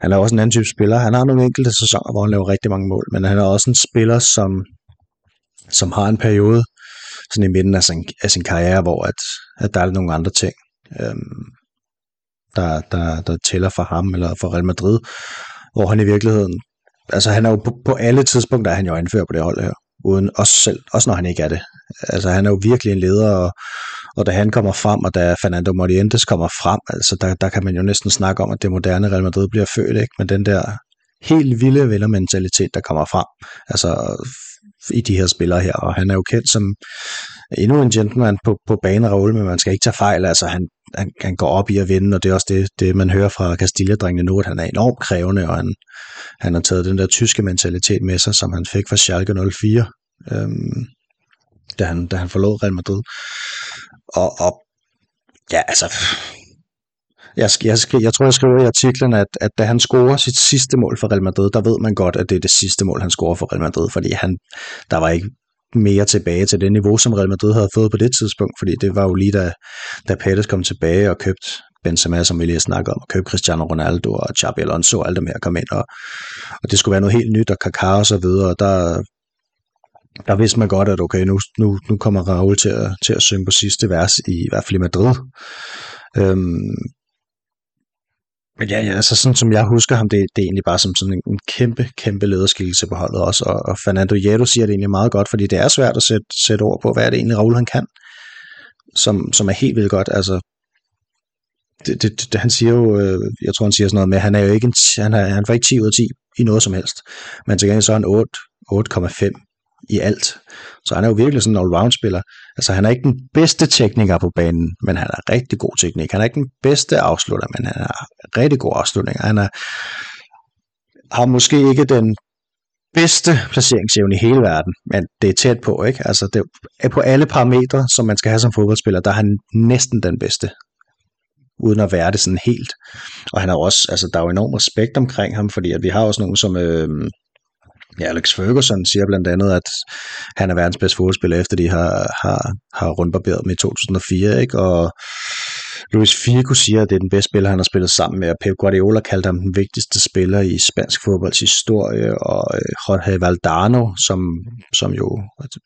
han er også en anden type spiller. Han har nogle enkelte sæsoner, hvor han laver rigtig mange mål, men han er også en spiller, som, som har en periode sådan i midten af sin, af sin karriere, hvor at, at der er nogle andre ting. Øhm, der, der, der tæller for ham eller for Real Madrid, hvor han i virkeligheden, altså han er jo på, på alle tidspunkter, er han jo anfører på det hold her, uden os selv, også når han ikke er det. Altså han er jo virkelig en leder, og, og da han kommer frem, og da Fernando Morientes kommer frem, altså der, der kan man jo næsten snakke om, at det moderne Real Madrid bliver født, ikke? men den der helt vilde vindermentalitet, der kommer frem. Altså i de her spillere her, og han er jo kendt som endnu en gentleman på, på banen, Raul, men man skal ikke tage fejl, altså han, han, han går op i at vinde, og det er også det, det man hører fra Castilla-drengene nu, at han er enormt krævende, og han, han har taget den der tyske mentalitet med sig, som han fik fra Schalke 04, øhm, da, han, da han forlod Real Madrid. Og, og ja, altså, jeg, jeg, jeg tror, jeg skriver i artiklen, at, at da han scorer sit sidste mål for Real Madrid, der ved man godt, at det er det sidste mål, han scorer for Real Madrid, fordi han, der var ikke mere tilbage til det niveau, som Real Madrid havde fået på det tidspunkt, fordi det var jo lige da, da Pettis kom tilbage og købte Benzema, som vi lige har snakket om, og købte Cristiano Ronaldo og Xabi Alonso og alt dem her kom ind, og, og det skulle være noget helt nyt, og Kaká og så videre, og der, der vidste man godt, at okay, nu, nu, nu kommer Raul til at, til at synge på sidste vers, i, i hvert fald i Madrid. Øhm, ja, ja, altså sådan som jeg husker ham, det, det er egentlig bare som sådan en, en kæmpe, kæmpe lederskikkelse på holdet også, og, og Fernando Hierro siger det egentlig meget godt, fordi det er svært at sætte, sætte ord på, hvad er det egentlig Raul han kan, som, som er helt vildt godt, altså. Det, det, det, han siger jo, øh, jeg tror han siger sådan noget med, han er jo ikke en, han, er, han var ikke 10 ud af 10 i noget som helst, men til gengæld så er han 8, 8,5 i alt. Så han er jo virkelig sådan en all-round-spiller. Altså han er ikke den bedste tekniker på banen, men han er rigtig god teknik. Han er ikke den bedste afslutter, men han er rigtig god afslutning. Han er, har måske ikke den bedste placeringsevne i hele verden, men det er tæt på, ikke? Altså det er på alle parametre, som man skal have som fodboldspiller, der er han næsten den bedste uden at være det sådan helt. Og han har også, altså der er jo enorm respekt omkring ham, fordi at vi har også nogen som, øh, Ja, Alex Ferguson siger blandt andet, at han er verdens bedste fodboldspiller, efter de har, har, har rundbarberet med i 2004, ikke? og Luis Figo siger, at det er den bedste spiller, han har spillet sammen med, og Pep Guardiola kaldte ham den vigtigste spiller i spansk fodbolds historie, og øh, Jorge Valdano, som, som jo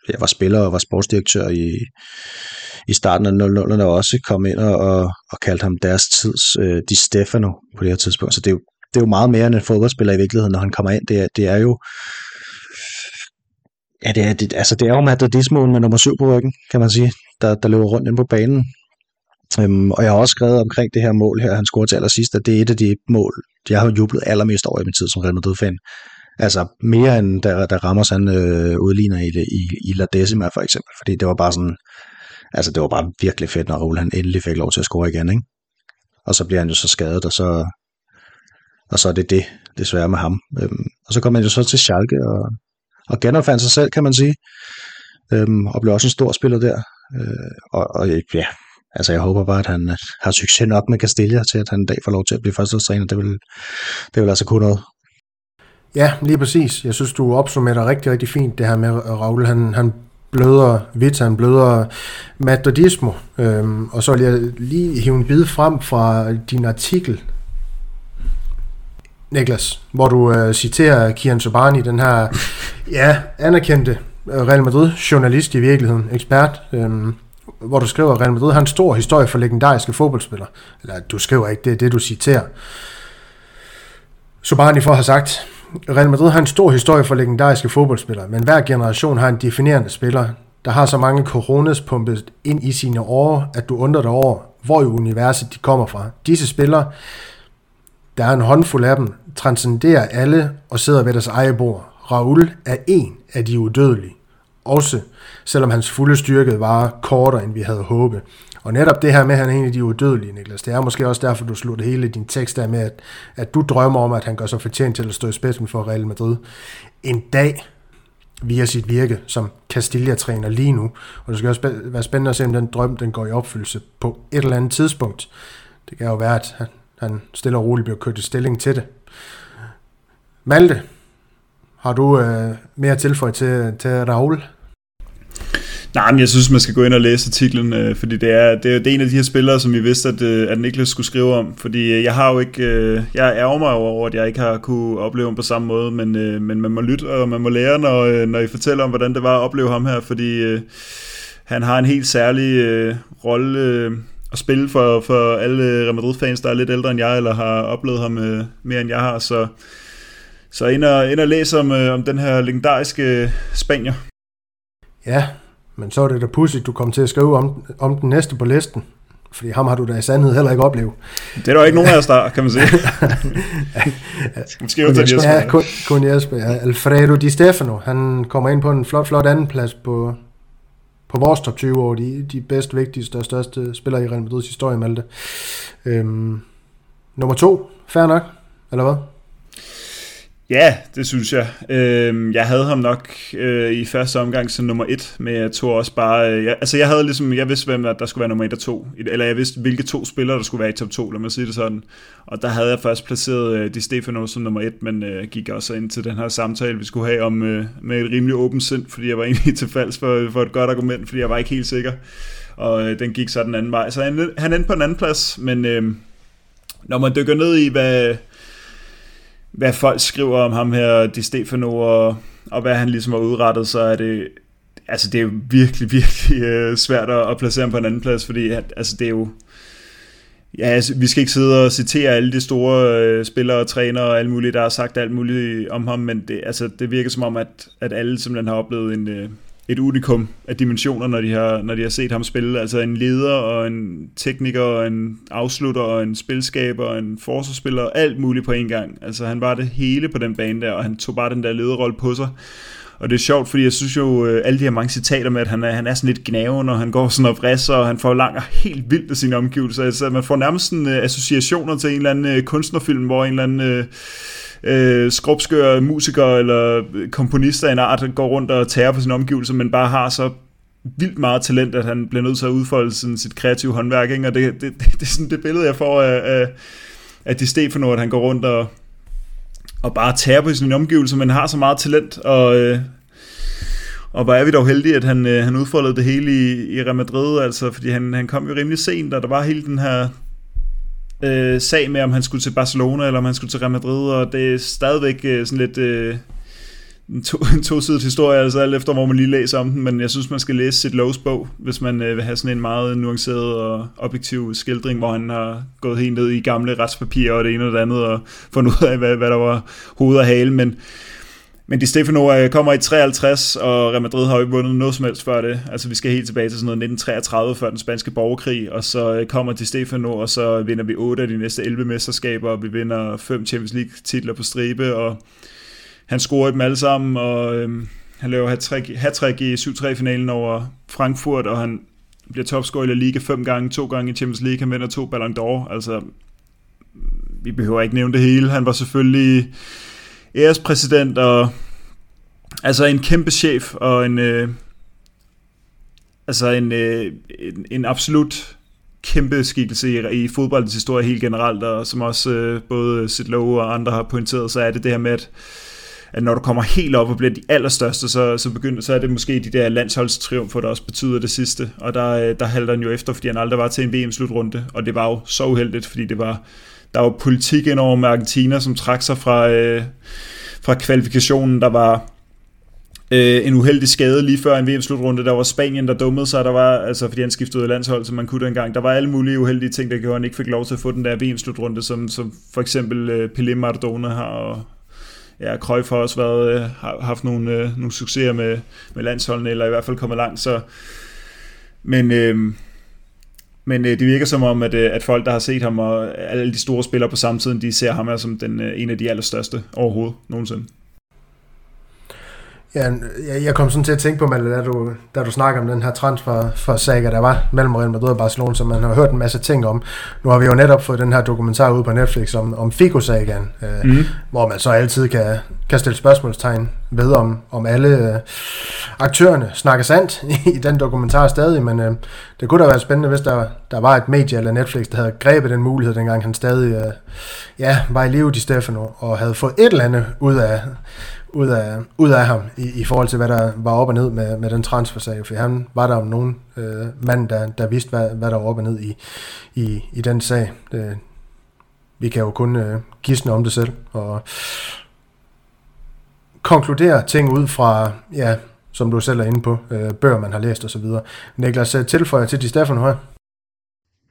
ja, var spiller og var sportsdirektør i, i starten af 00'erne, også kom ind og, og, og kaldte ham deres tids øh, Di Stefano på det her tidspunkt. Så det er jo, det er jo meget mere end en fodboldspiller i virkeligheden, når han kommer ind. Det er, det er jo Ja, det er, det, altså det er jo Madridismoen med nummer 7 på ryggen, kan man sige, der, der løber rundt ind på banen. Øhm, og jeg har også skrevet omkring det her mål her, han scorede til allersidst, at det er et af de mål, jeg har jublet allermest over i min tid som Real Madrid-fan. Altså mere end da, da rammer han øh, udligner i, det, i, i La Decima for eksempel, fordi det var bare sådan, altså det var bare virkelig fedt, når Raul han endelig fik lov til at score igen, ikke? Og så bliver han jo så skadet, og så, og så er det det, desværre med ham. Øhm, og så kommer han jo så til Schalke og, og genopfandt sig selv, kan man sige, øhm, og blev også en stor spiller der. Øh, og, og ja, Altså jeg håber bare, at han øh, har succes nok med Castilla til, at han en dag får lov til at blive førsteårstræner. Det vil, det vil altså kunne noget. Ja, lige præcis. Jeg synes, du opsummerer rigtig, rigtig fint det her med Raul. Han, han bløder Vita, han bløder Madridismo. Øhm, og så vil jeg lige hive en bid frem fra din artikel, Niklas, hvor du øh, citerer Kian Sobani, den her ja, anerkendte øh, Real Madrid journalist i virkeligheden, ekspert, øhm, hvor du skriver, at Real Madrid har en stor historie for legendariske fodboldspillere. Eller du skriver ikke, det er det, du citerer. Sobani for have sagt, Real Madrid har en stor historie for legendariske fodboldspillere, men hver generation har en definerende spiller, der har så mange coronas pumpet ind i sine år, at du undrer dig over, hvor i universet de kommer fra. Disse spillere, der er en håndfuld af dem, transcenderer alle og sidder ved deres eget bord. Raul er en af de udødelige. Også selvom hans fulde styrke var kortere, end vi havde håbet. Og netop det her med, at han er en af de udødelige, Niklas, det er måske også derfor, du slutter hele din tekst der med, at, at du drømmer om, at han gør sig fortjent til at stå i spidsen for Real Madrid. En dag via sit virke som Castilla-træner lige nu. Og det skal også være spændende at se, om den drøm den går i opfyldelse på et eller andet tidspunkt. Det kan jo være, at han, stille og roligt bliver kørt i stilling til det. Malte, har du øh, mere tilføj til, til Raul? Nej, men jeg synes, man skal gå ind og læse artiklen, øh, fordi det er, det er, det er en af de her spillere, som vi vidste, at, øh, at Niklas skulle skrive om. Fordi øh, jeg har jo ikke, øh, jeg ærger mig over, at jeg ikke har kunne opleve ham på samme måde, men, øh, men man må lytte, og man må lære, når, øh, når I fortæller om, hvordan det var at opleve ham her, fordi øh, han har en helt særlig øh, rolle øh, at spille for, for alle Real Madrid-fans, der er lidt ældre end jeg, eller har oplevet ham øh, mere end jeg har, så så ind og, ind og læse om, øh, om den her legendariske spanier. Ja, men så er det da pudsigt, du kom til at skrive om, om den næste på listen. Fordi ham har du da i sandhed heller ikke oplevet. Det er der ikke nogen af os, der kan man sige. Måske kun, Jesper. Ja, kun, kun Jesper. Ja. Alfredo Di Stefano, han kommer ind på en flot, flot anden plads på, på vores top 20 over de, de bedst, vigtigste og største spillere i Real Madrid's historie, Malte. Øhm, nummer to, fair nok, eller hvad? Ja, det synes jeg. Øh, jeg havde ham nok øh, i første omgang som nummer et, men jeg tog også bare... Øh, jeg, altså jeg havde ligesom, jeg vidste, hvem der skulle være nummer et og to. Eller jeg vidste, hvilke to spillere, der skulle være i top 2, lad mig sige det sådan. Og der havde jeg først placeret øh, Di Stefano som nummer et, men øh, gik også ind til den her samtale, vi skulle have om øh, med et rimelig åbent sind, fordi jeg var egentlig til falsk for, for et godt argument, fordi jeg var ikke helt sikker. Og øh, den gik så den anden vej. Så han, han endte på en anden plads, men øh, når man dykker ned i, hvad hvad folk skriver om ham her, Di Stefano, og, og hvad han ligesom har udrettet, så er det, altså det er jo virkelig, virkelig øh, svært at, at placere ham på en anden plads, fordi at, altså det er jo, ja, altså, vi skal ikke sidde og citere alle de store øh, spillere og trænere og alle muligt, der har sagt alt muligt om ham, men det, altså, det virker som om, at, at alle simpelthen har oplevet en, øh, et unikum af dimensioner, når de, har, når de har set ham spille. Altså en leder og en tekniker og en afslutter og en spilskaber og en forsvarsspiller og alt muligt på en gang. Altså han var det hele på den bane der, og han tog bare den der lederrolle på sig. Og det er sjovt, fordi jeg synes jo, øh, alle de her mange citater med, at han er, han er sådan lidt gnaven, og han går sådan og vrisser, og han får langer helt vildt af sine omgivelser. Altså man får nærmest sådan, uh, associationer til en eller anden uh, kunstnerfilm, hvor en eller anden... Uh, øh, skrubskøre musikere eller komponister af en art der går rundt og tærer på sin omgivelser, men bare har så vildt meget talent, at han bliver nødt til at udfolde sådan sit kreative håndværk, ikke? og det, det, det, det, er sådan det billede, jeg får af, af, af de Stefano, at han går rundt og, og bare tærer på sin omgivelser, men har så meget talent, og, øh, og hvor er vi dog heldige, at han, øh, han udfoldede det hele i, i Real Madrid, altså, fordi han, han kom jo rimelig sent, og der var hele den her øh, sag med, om han skulle til Barcelona, eller om han skulle til Real Madrid, og det er stadigvæk øh, sådan lidt... Øh, en, to, en historie, altså alt efter, hvor man lige læser om den, men jeg synes, man skal læse sit Lowe's bog, hvis man øh, vil have sådan en meget nuanceret og objektiv skildring, hvor han har gået helt ned i gamle retspapirer og det ene og det andet, og fundet ud af, hvad, hvad der var hoved og hale, men men Di Stefano øh, kommer i 53, og Real Madrid har jo ikke vundet noget som helst før det. Altså vi skal helt tilbage til sådan noget 1933, før den spanske borgerkrig, og så øh, kommer Di Stefano, og så vinder vi 8 af de næste 11 mesterskaber, og vi vinder 5 Champions League titler på stribe, og han scorer dem alle sammen, og øhm, han laver hat-trick i 7-3-finalen over Frankfurt, og han bliver topscorer i La Liga fem gange, to gange i Champions League, han vinder to Ballon d'Or, altså vi behøver ikke nævne det hele, han var selvfølgelig ærespræsident, og altså en kæmpe chef, og en, øh, altså en, øh, en, en absolut kæmpe skikkelse i, i fodboldens historie helt generelt, og som også øh, både Sid Lowe og andre har pointeret, så er det det her med, at at når du kommer helt op og bliver de allerstørste, så, så, begynder, så er det måske de der landsholdstriumfer, der også betyder det sidste. Og der, øh, der halter han jo efter, fordi han aldrig var til en VM-slutrunde. Og det var jo så uheldigt, fordi det var, der var politik ind over med Argentina, som trak sig fra, øh, fra kvalifikationen. Der var øh, en uheldig skade lige før en VM-slutrunde. Der var Spanien, der dummede sig, der var, altså fordi han skiftede landshold, som man kunne dengang. Der var alle mulige uheldige ting, der gjorde, at han ikke fik lov til at få den der VM-slutrunde, som, som for eksempel øh, Pelé Maradona har, og, ja, Cruyff har også været, øh, har haft nogle, øh, nogle succeser med, med landsholdene, eller i hvert fald kommet langt, så men, øh, men øh, det virker som om, at, øh, at folk, der har set ham, og alle de store spillere på samme tid, de ser ham som den, øh, en af de allerstørste overhovedet nogensinde. Ja, jeg kom sådan til at tænke på, Malte, da du, da du snakker om den her transfer for saga, der var mellem Real Madrid og Barcelona, som man har hørt en masse ting om. Nu har vi jo netop fået den her dokumentar ud på Netflix om, om Figo-sagaen, øh, mm. hvor man så altid kan, kan stille spørgsmålstegn ved, om, om alle øh, aktørerne snakker sandt i den dokumentar stadig, men øh, det kunne da være spændende, hvis der, der var et medie eller Netflix, der havde grebet den mulighed, dengang han stadig øh, ja, var i live i Stefano, og havde fået et eller andet ud af, ud af, ud af ham i, i forhold til, hvad der var op og ned med, med den transfersag, for han var der om nogen øh, mand, der, der vidste, hvad, hvad der var op og ned i, i, i den sag. Det, vi kan jo kun øh, gisne om det selv, og konkludere ting ud fra, ja, som du selv er inde på, øh, bøger, man har læst osv. Niklas, øh, tilføjer til de Stefan her.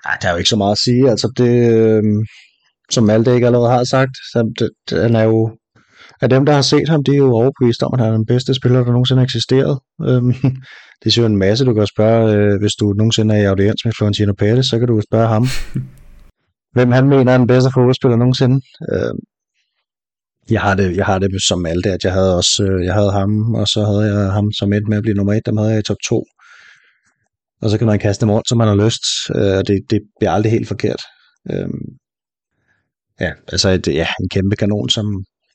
Nej, der er jo ikke så meget at sige. Altså det, øh, som Malte ikke allerede har sagt, så det, det, han er jo af dem, der har set ham, de er jo overbevist om, at han er den bedste spiller, der nogensinde har eksisteret. Øhm, det er jo en masse, du kan spørge, øh, hvis du nogensinde er i audiens med Florentino Pérez, så kan du spørge ham, hvem han mener er den bedste fodboldspiller nogensinde. Øhm, jeg har det, jeg har det som alt det, at jeg havde også, øh, jeg havde ham, og så havde jeg ham som et med at blive nummer et, dem havde jeg i top 2. Og så kan man kaste dem rundt, som man har lyst, øh, og det, det bliver aldrig helt forkert. Øhm, ja, altså et, ja, en kæmpe kanon, som,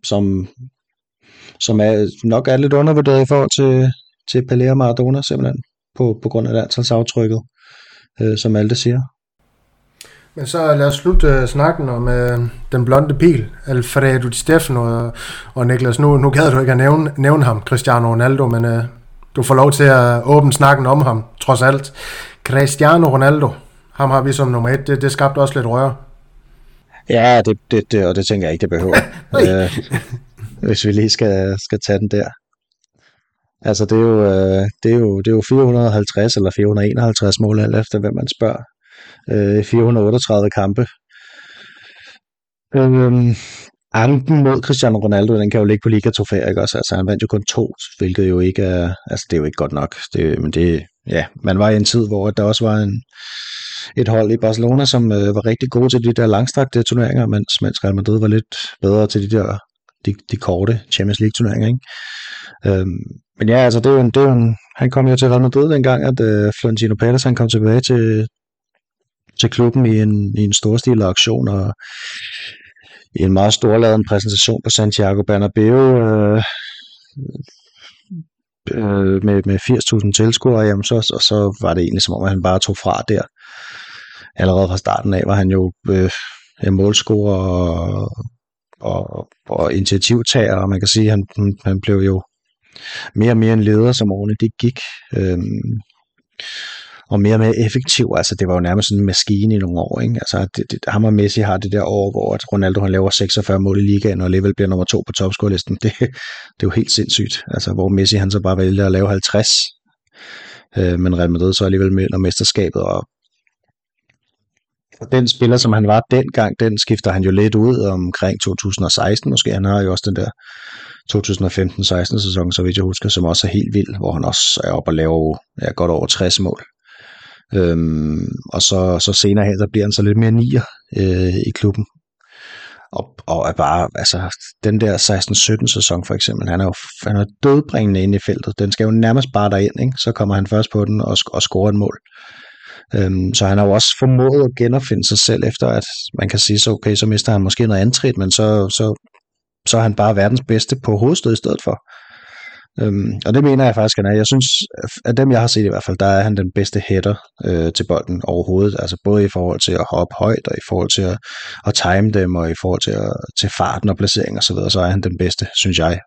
som, som er, nok er lidt undervurderet i forhold til, til Pelé og Maradona simpelthen, på, på grund af landsholdsaftrykket, øh, som alle siger. Men så lad os slutte uh, snakken om uh, den blonde pil, Alfredo Di Stefano og, og Niklas. Nu, nu gad du ikke at nævne, nævne ham, Cristiano Ronaldo, men uh, du får lov til at åbne snakken om ham, trods alt. Cristiano Ronaldo, ham har vi som nummer et, det, det skabte også lidt røre. Ja, det, det, det, og det tænker jeg ikke, det behøver. øh, hvis vi lige skal, skal tage den der. Altså, det er, jo, øh, det, er jo, det er jo 450 eller 451 mål, alt efter hvem man spørger. Øh, 438 kampe. Øh, anken mod Cristiano Ronaldo, den kan jo ligge på liga trofæer, ikke også? Altså, han vandt jo kun to, hvilket jo ikke er, altså, det er jo ikke godt nok. Det, men det, ja, man var i en tid, hvor der også var en, et hold i Barcelona, som øh, var rigtig gode til de der langstrakte turneringer, mens, mens Real Madrid var lidt bedre til de der de, de korte Champions League turneringer. Ikke? Øhm, men ja, altså det er jo en, det er jo en, han kom jo til Real Madrid dengang, at øh, Florentino Pérez han kom tilbage til, til klubben i en, i en storstilet aktion, og i en meget storladen præsentation på Santiago Bernabeu, øh, øh, med, med 80.000 tilskuere, jamen så, og så var det egentlig som om, at han bare tog fra der allerede fra starten af var han jo øh, målscorer og og, og initiativtager, og man kan sige, at han, han blev jo mere og mere en leder, som årene det gik. Øhm, og mere og mere effektiv. Altså, det var jo nærmest sådan en maskine i nogle år. Ikke? Altså, det, det, ham og Messi har det der år, hvor at Ronaldo han laver 46 mål i ligaen, og alligevel bliver nummer to på topscorelisten. Det, det er jo helt sindssygt. Altså, hvor Messi han så bare vælger at lave 50, øh, men Real Madrid så alligevel med mesterskabet, og den spiller, som han var dengang, den skifter han jo lidt ud omkring 2016 måske. Han har jo også den der 2015-16 sæson, så vidt jeg husker, som også er helt vild, hvor han også er oppe og laver ja, godt over 60 mål. Øhm, og så, så senere hen, der bliver han så lidt mere nier øh, i klubben. Og, og er bare, altså, den der 16-17 sæson for eksempel, han er jo han er dødbringende inde i feltet. Den skal jo nærmest bare derind, ikke? Så kommer han først på den og, og scorer et mål. Øhm, så han har jo også formået at genopfinde sig selv efter, at man kan sige, så okay, så mister han måske noget antrit, men så, så, så er han bare verdens bedste på hovedstød i stedet for. Øhm, og det mener jeg faktisk, han er. Jeg synes, at dem jeg har set i hvert fald, der er han den bedste hætter øh, til bolden overhovedet. Altså både i forhold til at hoppe højt, og i forhold til at, at time dem, og i forhold til, at, til farten og placering og så videre, så er han den bedste, synes jeg,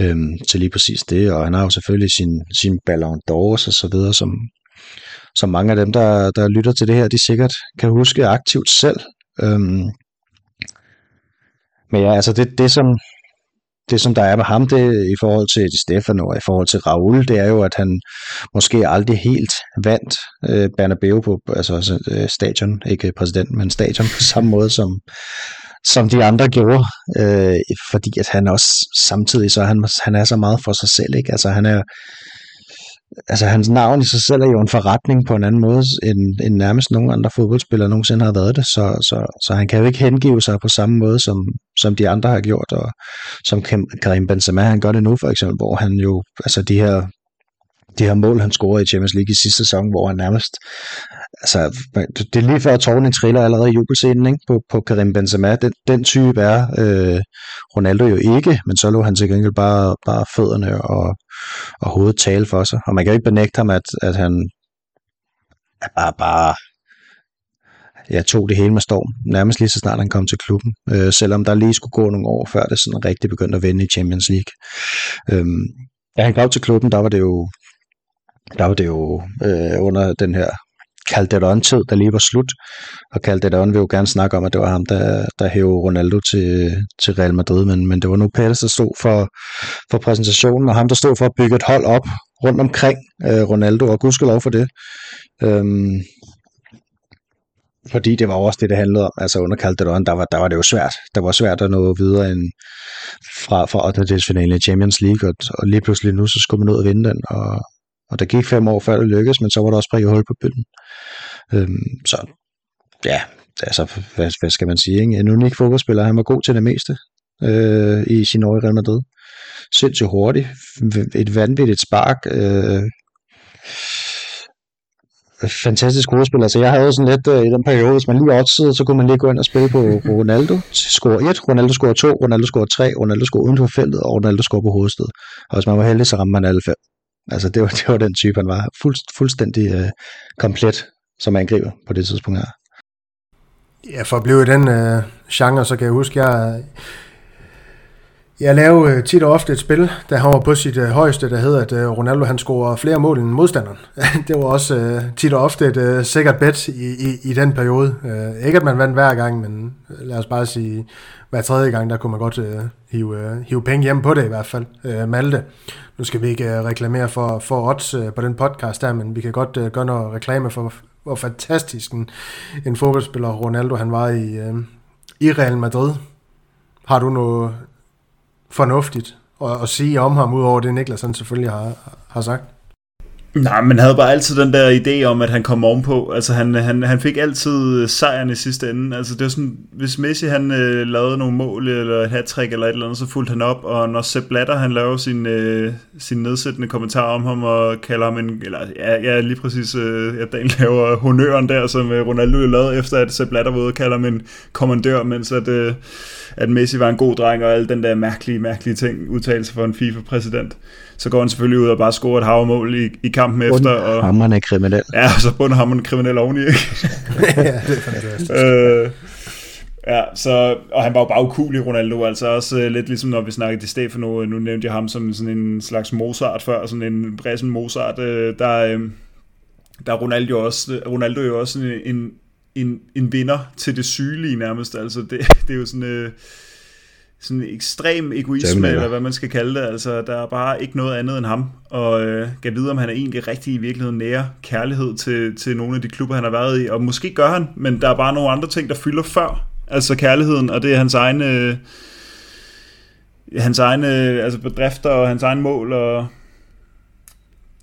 øhm, til lige præcis det. Og han har jo selvfølgelig sin, sin Ballon d'Ors og så videre, som, som mange af dem, der, der lytter til det her, de sikkert kan huske aktivt selv. Øhm, men ja, altså det, det som, det, som der er med ham, det i forhold til Stefano og i forhold til Raul, det er jo, at han måske aldrig helt vandt øh, Bernabeu på altså, altså, øh, stadion, ikke præsident, men stadion på samme måde som, som de andre gjorde, øh, fordi at han også samtidig så han, han er så meget for sig selv, ikke? Altså han er altså hans navn i sig selv er jo en forretning på en anden måde, end, end nærmest nogen andre fodboldspillere nogensinde har været det, så, så, så han kan jo ikke hengive sig på samme måde, som, som de andre har gjort, og som Karim Benzema, han gør det nu for eksempel, hvor han jo, altså de her de her mål, han scorede i Champions League i sidste sæson, hvor han nærmest, altså, det er lige før tårnen triller allerede i jubelscenen ikke? På, på Karim Benzema. Den, den type er øh, Ronaldo jo ikke, men så lå han til gengæld bare, bare fødderne og, og hovedet tale for sig. Og man kan jo ikke benægte ham, at, at han er bare, bare jeg tog det hele med storm, nærmest lige så snart han kom til klubben, øh, selvom der lige skulle gå nogle år, før det sådan rigtig begyndte at vende i Champions League. Øhm, da han kom til klubben, der var det jo der var det jo øh, under den her Calderon-tid, der lige var slut. Og Calderon vil jo gerne snakke om, at det var ham, der, der hævde Ronaldo til, til Real Madrid, men, men det var nu Pérez, der stod for, for præsentationen, og ham, der stod for at bygge et hold op rundt omkring øh, Ronaldo, og gudskelov for det. Øhm, fordi det var også det, det handlede om. Altså under Calderon, der var, der var det jo svært. Der var svært at nå videre end fra, fra 8. finalen i Champions League, og, og lige pludselig nu, så skulle man ud og vinde den, og, og der gik fem år før det lykkedes, men så var der også prikket hul på bølgen. Øhm, så ja, altså, hvad, hvad skal man sige? Ikke? En unik fodboldspiller, han var god til det meste øh, i sin år i Real Madrid. Sindssygt hurtigt, et vanvittigt spark, øh, fantastisk hovedspiller. Altså jeg havde sådan lidt øh, i den periode, hvis man lige oddsede, så kunne man lige gå ind og spille på Ronaldo. Score 1, Ronaldo score 2, Ronaldo score 3, Ronaldo score uden for feltet, og Ronaldo score på hovedsted. Og hvis man var heldig, så ramte man alle fem. Altså det var, det var den type, han var. Fuld, fuldstændig øh, komplet som angriber på det tidspunkt her. Ja, for at blive i den øh, genre, så kan jeg huske, jeg, jeg lavede øh, tit og ofte et spil, der han var på sit øh, højeste, der hedder, at øh, Ronaldo han scorer flere mål end modstanderen. det var også øh, tit og ofte et øh, sikkert bet i, i, i den periode. Øh, ikke at man vandt hver gang, men øh, lad os bare sige, hver tredje gang, der kunne man godt øh, hive, øh, hive penge hjem på det i hvert fald. Øh, Malte, nu skal vi ikke øh, reklamere for, for odds øh, på den podcast der, men vi kan godt øh, gøre noget reklame for, hvor fantastisk en, en fodboldspiller Ronaldo han var i, øh, i Real Madrid. Har du noget fornuftigt at, at sige om ham, udover det Niklas han selvfølgelig har, har sagt? Nej, men havde bare altid den der idé om, at han kom ovenpå. Altså, han, han, han fik altid øh, sejren i sidste ende. Altså, det var sådan, hvis Messi han øh, lavede nogle mål, eller et hat eller et eller andet, så fulgte han op. Og når Sepp Blatter, han laver sin, øh, sin nedsættende kommentar om ham, og kalder ham en, eller ja, ja lige præcis, øh, ja, Dan laver honøren der, som øh, Ronaldo lavede, efter at Sepp Blatter var ude og kalder ham en kommandør, mens at, øh, at Messi var en god dreng, og alle den der mærkelige, mærkelige ting, udtalelse for en FIFA-præsident så går han selvfølgelig ud og bare scorer et havmål i, i kampen Bund efter. Og, hammeren er kriminel. Ja, og så bunder hammeren kriminel oveni. ja, det er fantastisk. øh, Ja, så, og han var jo bare ukulig, Ronaldo, altså også uh, lidt ligesom når vi snakkede til Stefano, nu nævnte jeg ham som sådan en slags Mozart før, sådan en Bressen Mozart, uh, der, uh, der er Ronaldo, også, Ronaldo jo også en, en, en vinder til det sygelige nærmest, altså det, det er jo sådan... Uh, sådan en ekstrem egoisme, eller hvad man skal kalde det. Altså, der er bare ikke noget andet end ham. Og øh, kan vide, om han er egentlig rigtig i virkeligheden nære kærlighed til, til nogle af de klubber, han har været i. Og måske gør han, men der er bare nogle andre ting, der fylder før. Altså kærligheden, og det er hans egne... Øh, hans egne altså bedrifter og hans egen mål og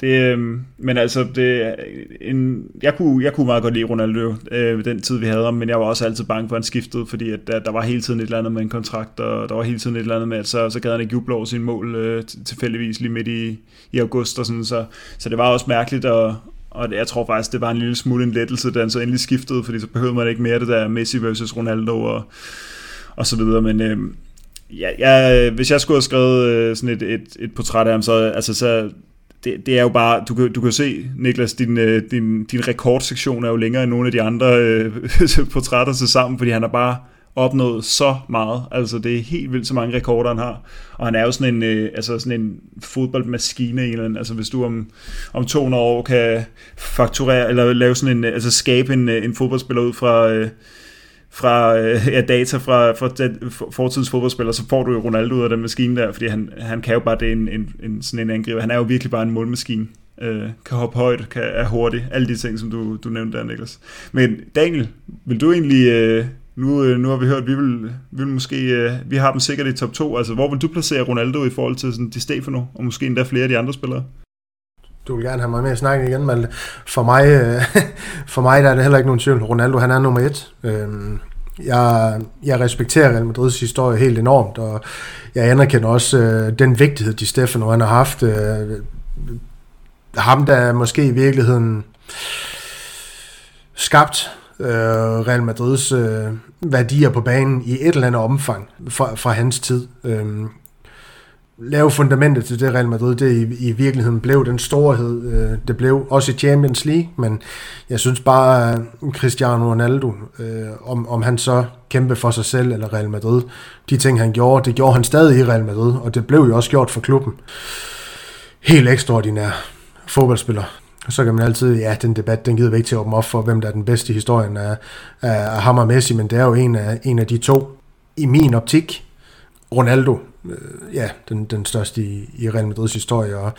det, øh, men altså, det, en, jeg, kunne, jeg kunne meget godt lide Ronaldo øh, den tid, vi havde ham, men jeg var også altid bange for, at han skiftede, fordi at, der, der var hele tiden et eller andet med en kontrakt, og der var hele tiden et eller andet med, at så, så gad han ikke juble over sin mål øh, tilfældigvis lige midt i, i august, og sådan, så, så det var også mærkeligt, og, og jeg tror faktisk, det var en lille smule en lettelse, da han så endelig skiftede, fordi så behøvede man ikke mere det der Messi versus Ronaldo og, og så videre, men... Øh, Ja, jeg, hvis jeg skulle have skrevet øh, sådan et, et, et portræt af ham, så, altså, så det, det er jo bare, du kan, du kan se, Niklas, din, øh, din, din rekordsektion er jo længere end nogle af de andre øh, portrætter til sammen, fordi han har bare opnået så meget. Altså, det er helt vildt, så mange rekorder han har. Og han er jo sådan en, øh, altså sådan en fodboldmaskine en eller anden. Altså, hvis du om, om 200 år kan fakturere, eller lave sådan en, øh, altså skabe en, øh, en fodboldspiller ud fra... Øh, fra øh, ja, data fra, fra den, fortidens fodboldspiller, så får du jo Ronaldo ud af den maskine der, fordi han, han kan jo bare det en, en, en, sådan en angriber. Han er jo virkelig bare en målmaskine. Øh, kan hoppe højt, kan, er hurtig. Alle de ting, som du, du nævnte der, Niklas. Men Daniel, vil du egentlig... Øh, nu, øh, nu har vi hørt, at vi vil, vi vil måske, øh, vi har dem sikkert i top 2. Altså, hvor vil du placere Ronaldo i forhold til sådan, Di Stefano, og måske endda flere af de andre spillere? Du vil gerne have mig med at snakke igen, Malte. For mig, øh, for mig der er det heller ikke nogen tvivl. Ronaldo, han er nummer et. Øh, jeg, jeg respekterer Real Madrids historie helt enormt, og jeg anerkender også øh, den vigtighed, de Stefano han har haft. Øh, ham, der måske i virkeligheden skabt øh, Real Madrids øh, værdier på banen i et eller andet omfang fra, fra hans tid. Øh, lave fundamentet til det Real Madrid, det i, i virkeligheden blev den storhed, øh, det blev også i Champions League, men jeg synes bare, at Cristiano Ronaldo, øh, om, om han så kæmpe for sig selv eller Real Madrid, de ting han gjorde, det gjorde han stadig i Real Madrid, og det blev jo også gjort for klubben. Helt ekstraordinær fodboldspiller. Og så kan man altid, ja, den debat, den gider vi ikke til at åbne op for, hvem der er den bedste i historien af, af, af ham og Messi, men det er jo en af, en af de to, i min optik, Ronaldo, øh, ja, den, den største i, i Real Madrids historie, og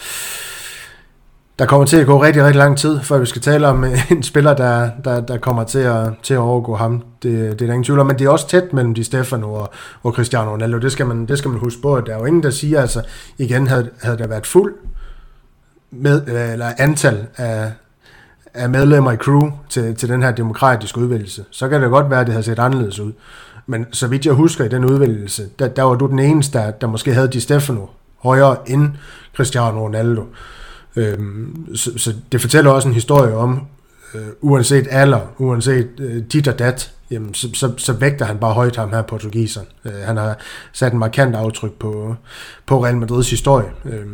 der kommer til at gå rigtig, rigtig lang tid, før vi skal tale om øh, en spiller, der, der, der kommer til at, til at overgå ham. Det, det er der ingen tvivl om, men det er også tæt mellem Di Stefano og, og Cristiano Ronaldo. Det skal, man, det skal man huske på, at der er jo ingen, der siger, altså igen, havde, havde der været fuld med, øh, eller antal af, af medlemmer i crew til, til den her demokratiske udvælgelse, så kan det godt være, at det havde set anderledes ud. Men så vidt jeg husker i den udvælgelse, der, der var du den eneste, der, der måske havde Di Stefano højere end Cristiano Ronaldo. Øhm, så, så det fortæller også en historie om, øh, uanset alder, uanset øh, dit og dat, jamen, så, så, så vægter han bare højt ham her portugiseren. Øh, han har sat en markant aftryk på, på Real Madrids historie. Øh,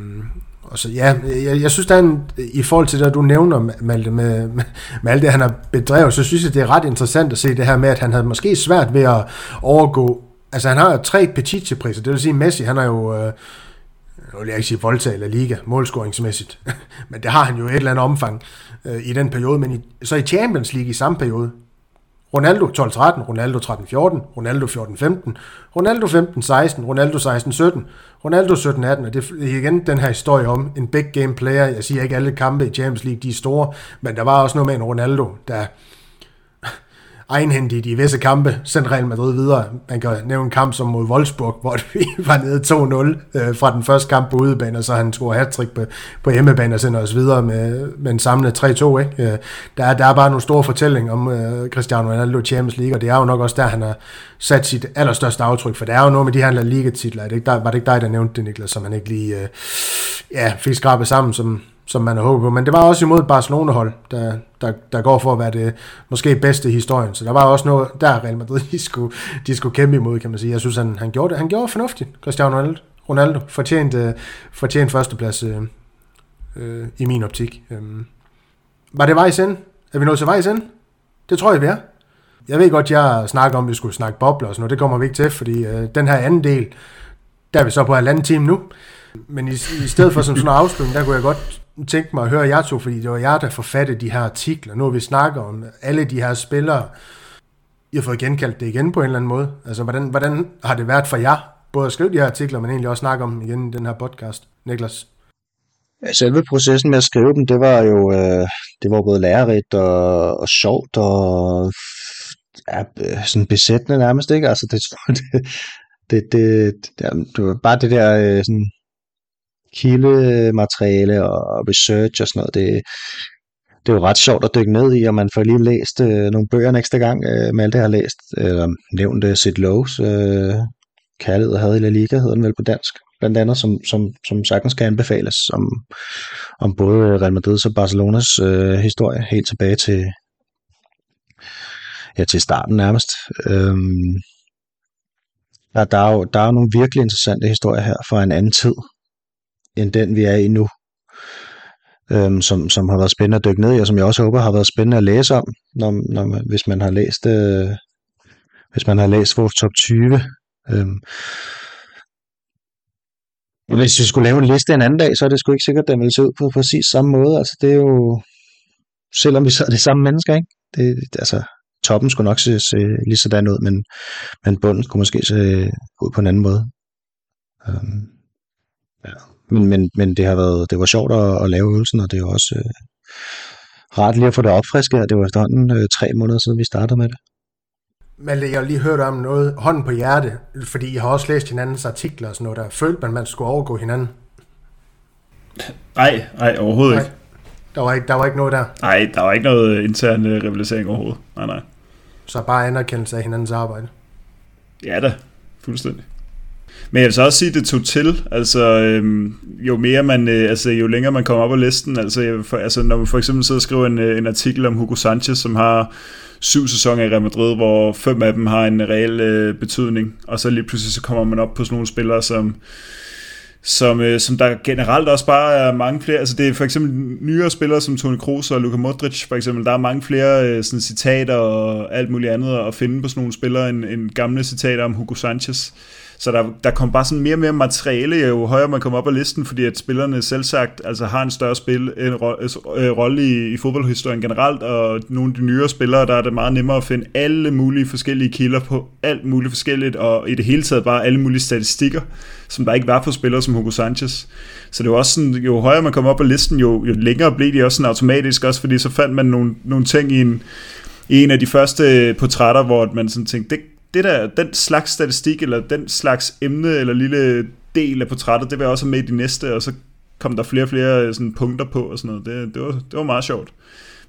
og så ja, jeg, jeg synes, der er en, i forhold til det, du nævner, Malte, med, med, med alt det, han har bedrevet, så synes jeg, det er ret interessant at se det her med, at han havde måske svært ved at overgå, altså han har tre Petitje-priser, det vil sige, Messi, han har jo, øh, nu vil ikke sige Volta eller Liga, målscoringsmæssigt, men det har han jo et eller andet omfang øh, i den periode, men i, så i Champions League i samme periode, Ronaldo 12-13, Ronaldo 13-14, Ronaldo 14-15, Ronaldo 15-16, Ronaldo 16-17, Ronaldo 17-18, og det er igen den her historie om en big game player. Jeg siger ikke alle kampe i Champions League, de er store, men der var også noget med en Ronaldo, der egenhændigt i visse kampe sendt Real Madrid videre. Man kan nævne en kamp som mod Wolfsburg, hvor vi var nede 2-0 øh, fra den første kamp på udebane, og så han scorer hat på, på hjemmebane og sender os videre med, med en samlet 3-2. Ikke? Øh, der, er, der er bare nogle store fortællinger om øh, Cristiano Ronaldo i Champions League, og det er jo nok også der, han har sat sit allerstørste aftryk, for det er jo noget med de her Liga-titler. Er det ikke der, var det ikke dig, der nævnte det, Niklas, som han ikke lige øh, ja, fik skrabet sammen, som, som man har håbet på. Men det var også imod et Barcelona-hold, der, der, der går for at være det måske bedste i historien. Så der var også noget, der Real Madrid, de skulle, de skulle kæmpe imod, kan man sige. Jeg synes, han, han gjorde det. Han gjorde fornuftigt, Cristiano Ronaldo. Ronaldo fortjente, fortjente førsteplads øh, øh, i min optik. Øh. var det vejs ind? Er vi nået til vejs ind? Det tror jeg, vi er. jeg ved godt, jeg snakker om, at vi skulle snakke bobler og sådan noget. Det kommer vi ikke til, fordi øh, den her anden del, der er vi så på halvanden time nu. Men i, i stedet for som sådan en afslutning, der kunne jeg godt tænke mig at høre jer to, fordi det var jer, der forfattede de her artikler. Nu har vi snakket om alle de her spillere. I har fået genkaldt det igen på en eller anden måde. Altså, hvordan, hvordan har det været for jer, både at skrive de her artikler, men egentlig også snakke om dem igen i den her podcast, Niklas? Selve processen med at skrive dem, det var jo øh, det var både lærerigt og, og sjovt og ja, sådan besættende nærmest, ikke? Altså, det, det, det, det, det, det var bare det der øh, sådan kildemateriale og research og sådan noget, det, det er jo ret sjovt at dykke ned i, og man får lige læst øh, nogle bøger næste gang øh, med alt det, jeg har læst. Eller nævnt øh, Sid Lowe's øh, Kærlighed og had i La Liga, hedder den vel på dansk, blandt andet, som, som, som sagtens kan anbefales om, om både Real Madrid's og Barcelonas øh, historie, helt tilbage til, ja, til starten nærmest. Øhm, der, der, er jo, der er jo nogle virkelig interessante historier her fra en anden tid, end den vi er i nu. Øhm, som, som har været spændende at dykke ned i, og som jeg også håber har været spændende at læse om, når, når man, hvis man har læst øh, hvis man har læst vores top 20. Øhm, hvis vi skulle lave en liste en anden dag, så er det sgu ikke sikkert, at den ville se ud på præcis samme måde. Altså, det er jo, selvom vi så er det samme mennesker, ikke? Det, altså, toppen skulle nok se, se lige sådan ud, men, men bunden skulle måske se ud på en anden måde. Øhm, ja men, men, men det har været, det var sjovt at, at lave øvelsen, og det er også øh, rart lige at få det opfrisket, det var efterhånden øh, tre måneder siden, vi startede med det. Malte, jeg har lige hørt om noget, hånden på hjerte, fordi I har også læst hinandens artikler og sådan noget der. Følte man, man skulle overgå hinanden? Nej, nej, overhovedet nej. ikke. Der var ikke, der var ikke noget der? Nej, der var ikke noget intern øh, rivalisering overhovedet. Nej, nej. Så bare anerkendelse af hinandens arbejde? Ja da, fuldstændig. Men jeg vil så også sige, at det tog til. Altså, øhm, jo mere man, øh, altså, jo længere man kommer op på listen, altså, jeg, for, altså når man for eksempel sidder og skriver en, øh, en artikel om Hugo Sanchez, som har syv sæsoner i Real Madrid, hvor fem af dem har en reel øh, betydning, og så lige pludselig så kommer man op på sådan nogle spillere, som som, øh, som der generelt også bare er mange flere, altså det er for eksempel nyere spillere som Toni Kroos og Luka Modric for eksempel, der er mange flere øh, sådan citater og alt muligt andet at finde på sådan nogle spillere end, end gamle citater om Hugo Sanchez. Så der, der kom bare sådan mere og mere materiale, jo højere man kommer op på listen, fordi at spillerne selv sagt altså har en større spil, en øh, rolle i, i fodboldhistorien generelt, og nogle af de nyere spillere, der er det meget nemmere at finde alle mulige forskellige kilder på alt muligt forskelligt, og i det hele taget bare alle mulige statistikker, som der ikke var på spillere som Hugo Sanchez. Så det var også sådan, jo højere man kom op på listen, jo, jo længere blev de også sådan automatisk, også fordi så fandt man nogle, nogle ting i en, i en af de første portrætter, hvor man sådan tænkte, det, det der, den slags statistik, eller den slags emne, eller lille del af portrættet, det vil jeg også have med i de næste, og så kom der flere og flere øh, sådan, punkter på og sådan noget. Det, det, var, det var meget sjovt.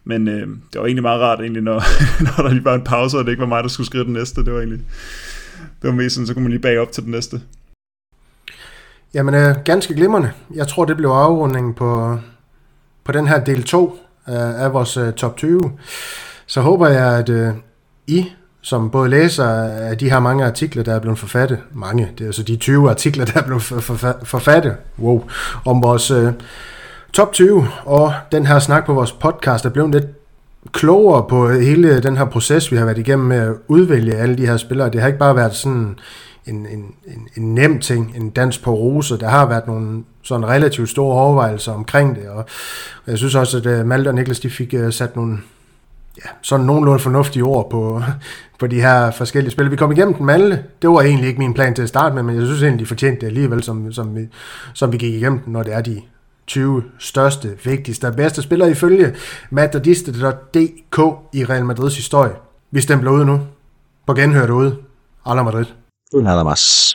Men øh, det var egentlig meget rart, egentlig, når, når der lige var en pause, og det ikke var mig, der skulle skrive den næste. Det var egentlig det var mest sådan, så kunne man lige bag op til den næste. Jamen, øh, ganske glimrende. Jeg tror, det blev afrundingen på, på den her del 2 af, øh, af vores øh, top 20. Så håber jeg, at øh, I som både læser af de her mange artikler, der er blevet forfattet, mange, det er altså de 20 artikler, der er blevet forfattet, wow, om vores øh, top 20, og den her snak på vores podcast er blevet lidt klogere på hele den her proces, vi har været igennem med at udvælge alle de her spillere. Det har ikke bare været sådan en, en, en, en nem ting, en dans på rose. Der har været nogle sådan relativt store overvejelser omkring det, og jeg synes også, at øh, Malte og Niklas de fik øh, sat nogle ja, sådan nogenlunde fornuftige ord på, på de her forskellige spil. Vi kom igennem dem alle. Det var egentlig ikke min plan til at starte med, men jeg synes egentlig, de fortjente det alligevel, som, som, vi, som vi gik igennem når det er de 20 største, vigtigste og bedste spillere ifølge madridiste.dk i Real Madrids historie. Vi stempler ud nu. På genhør derude. Alla Madrid. Nada más.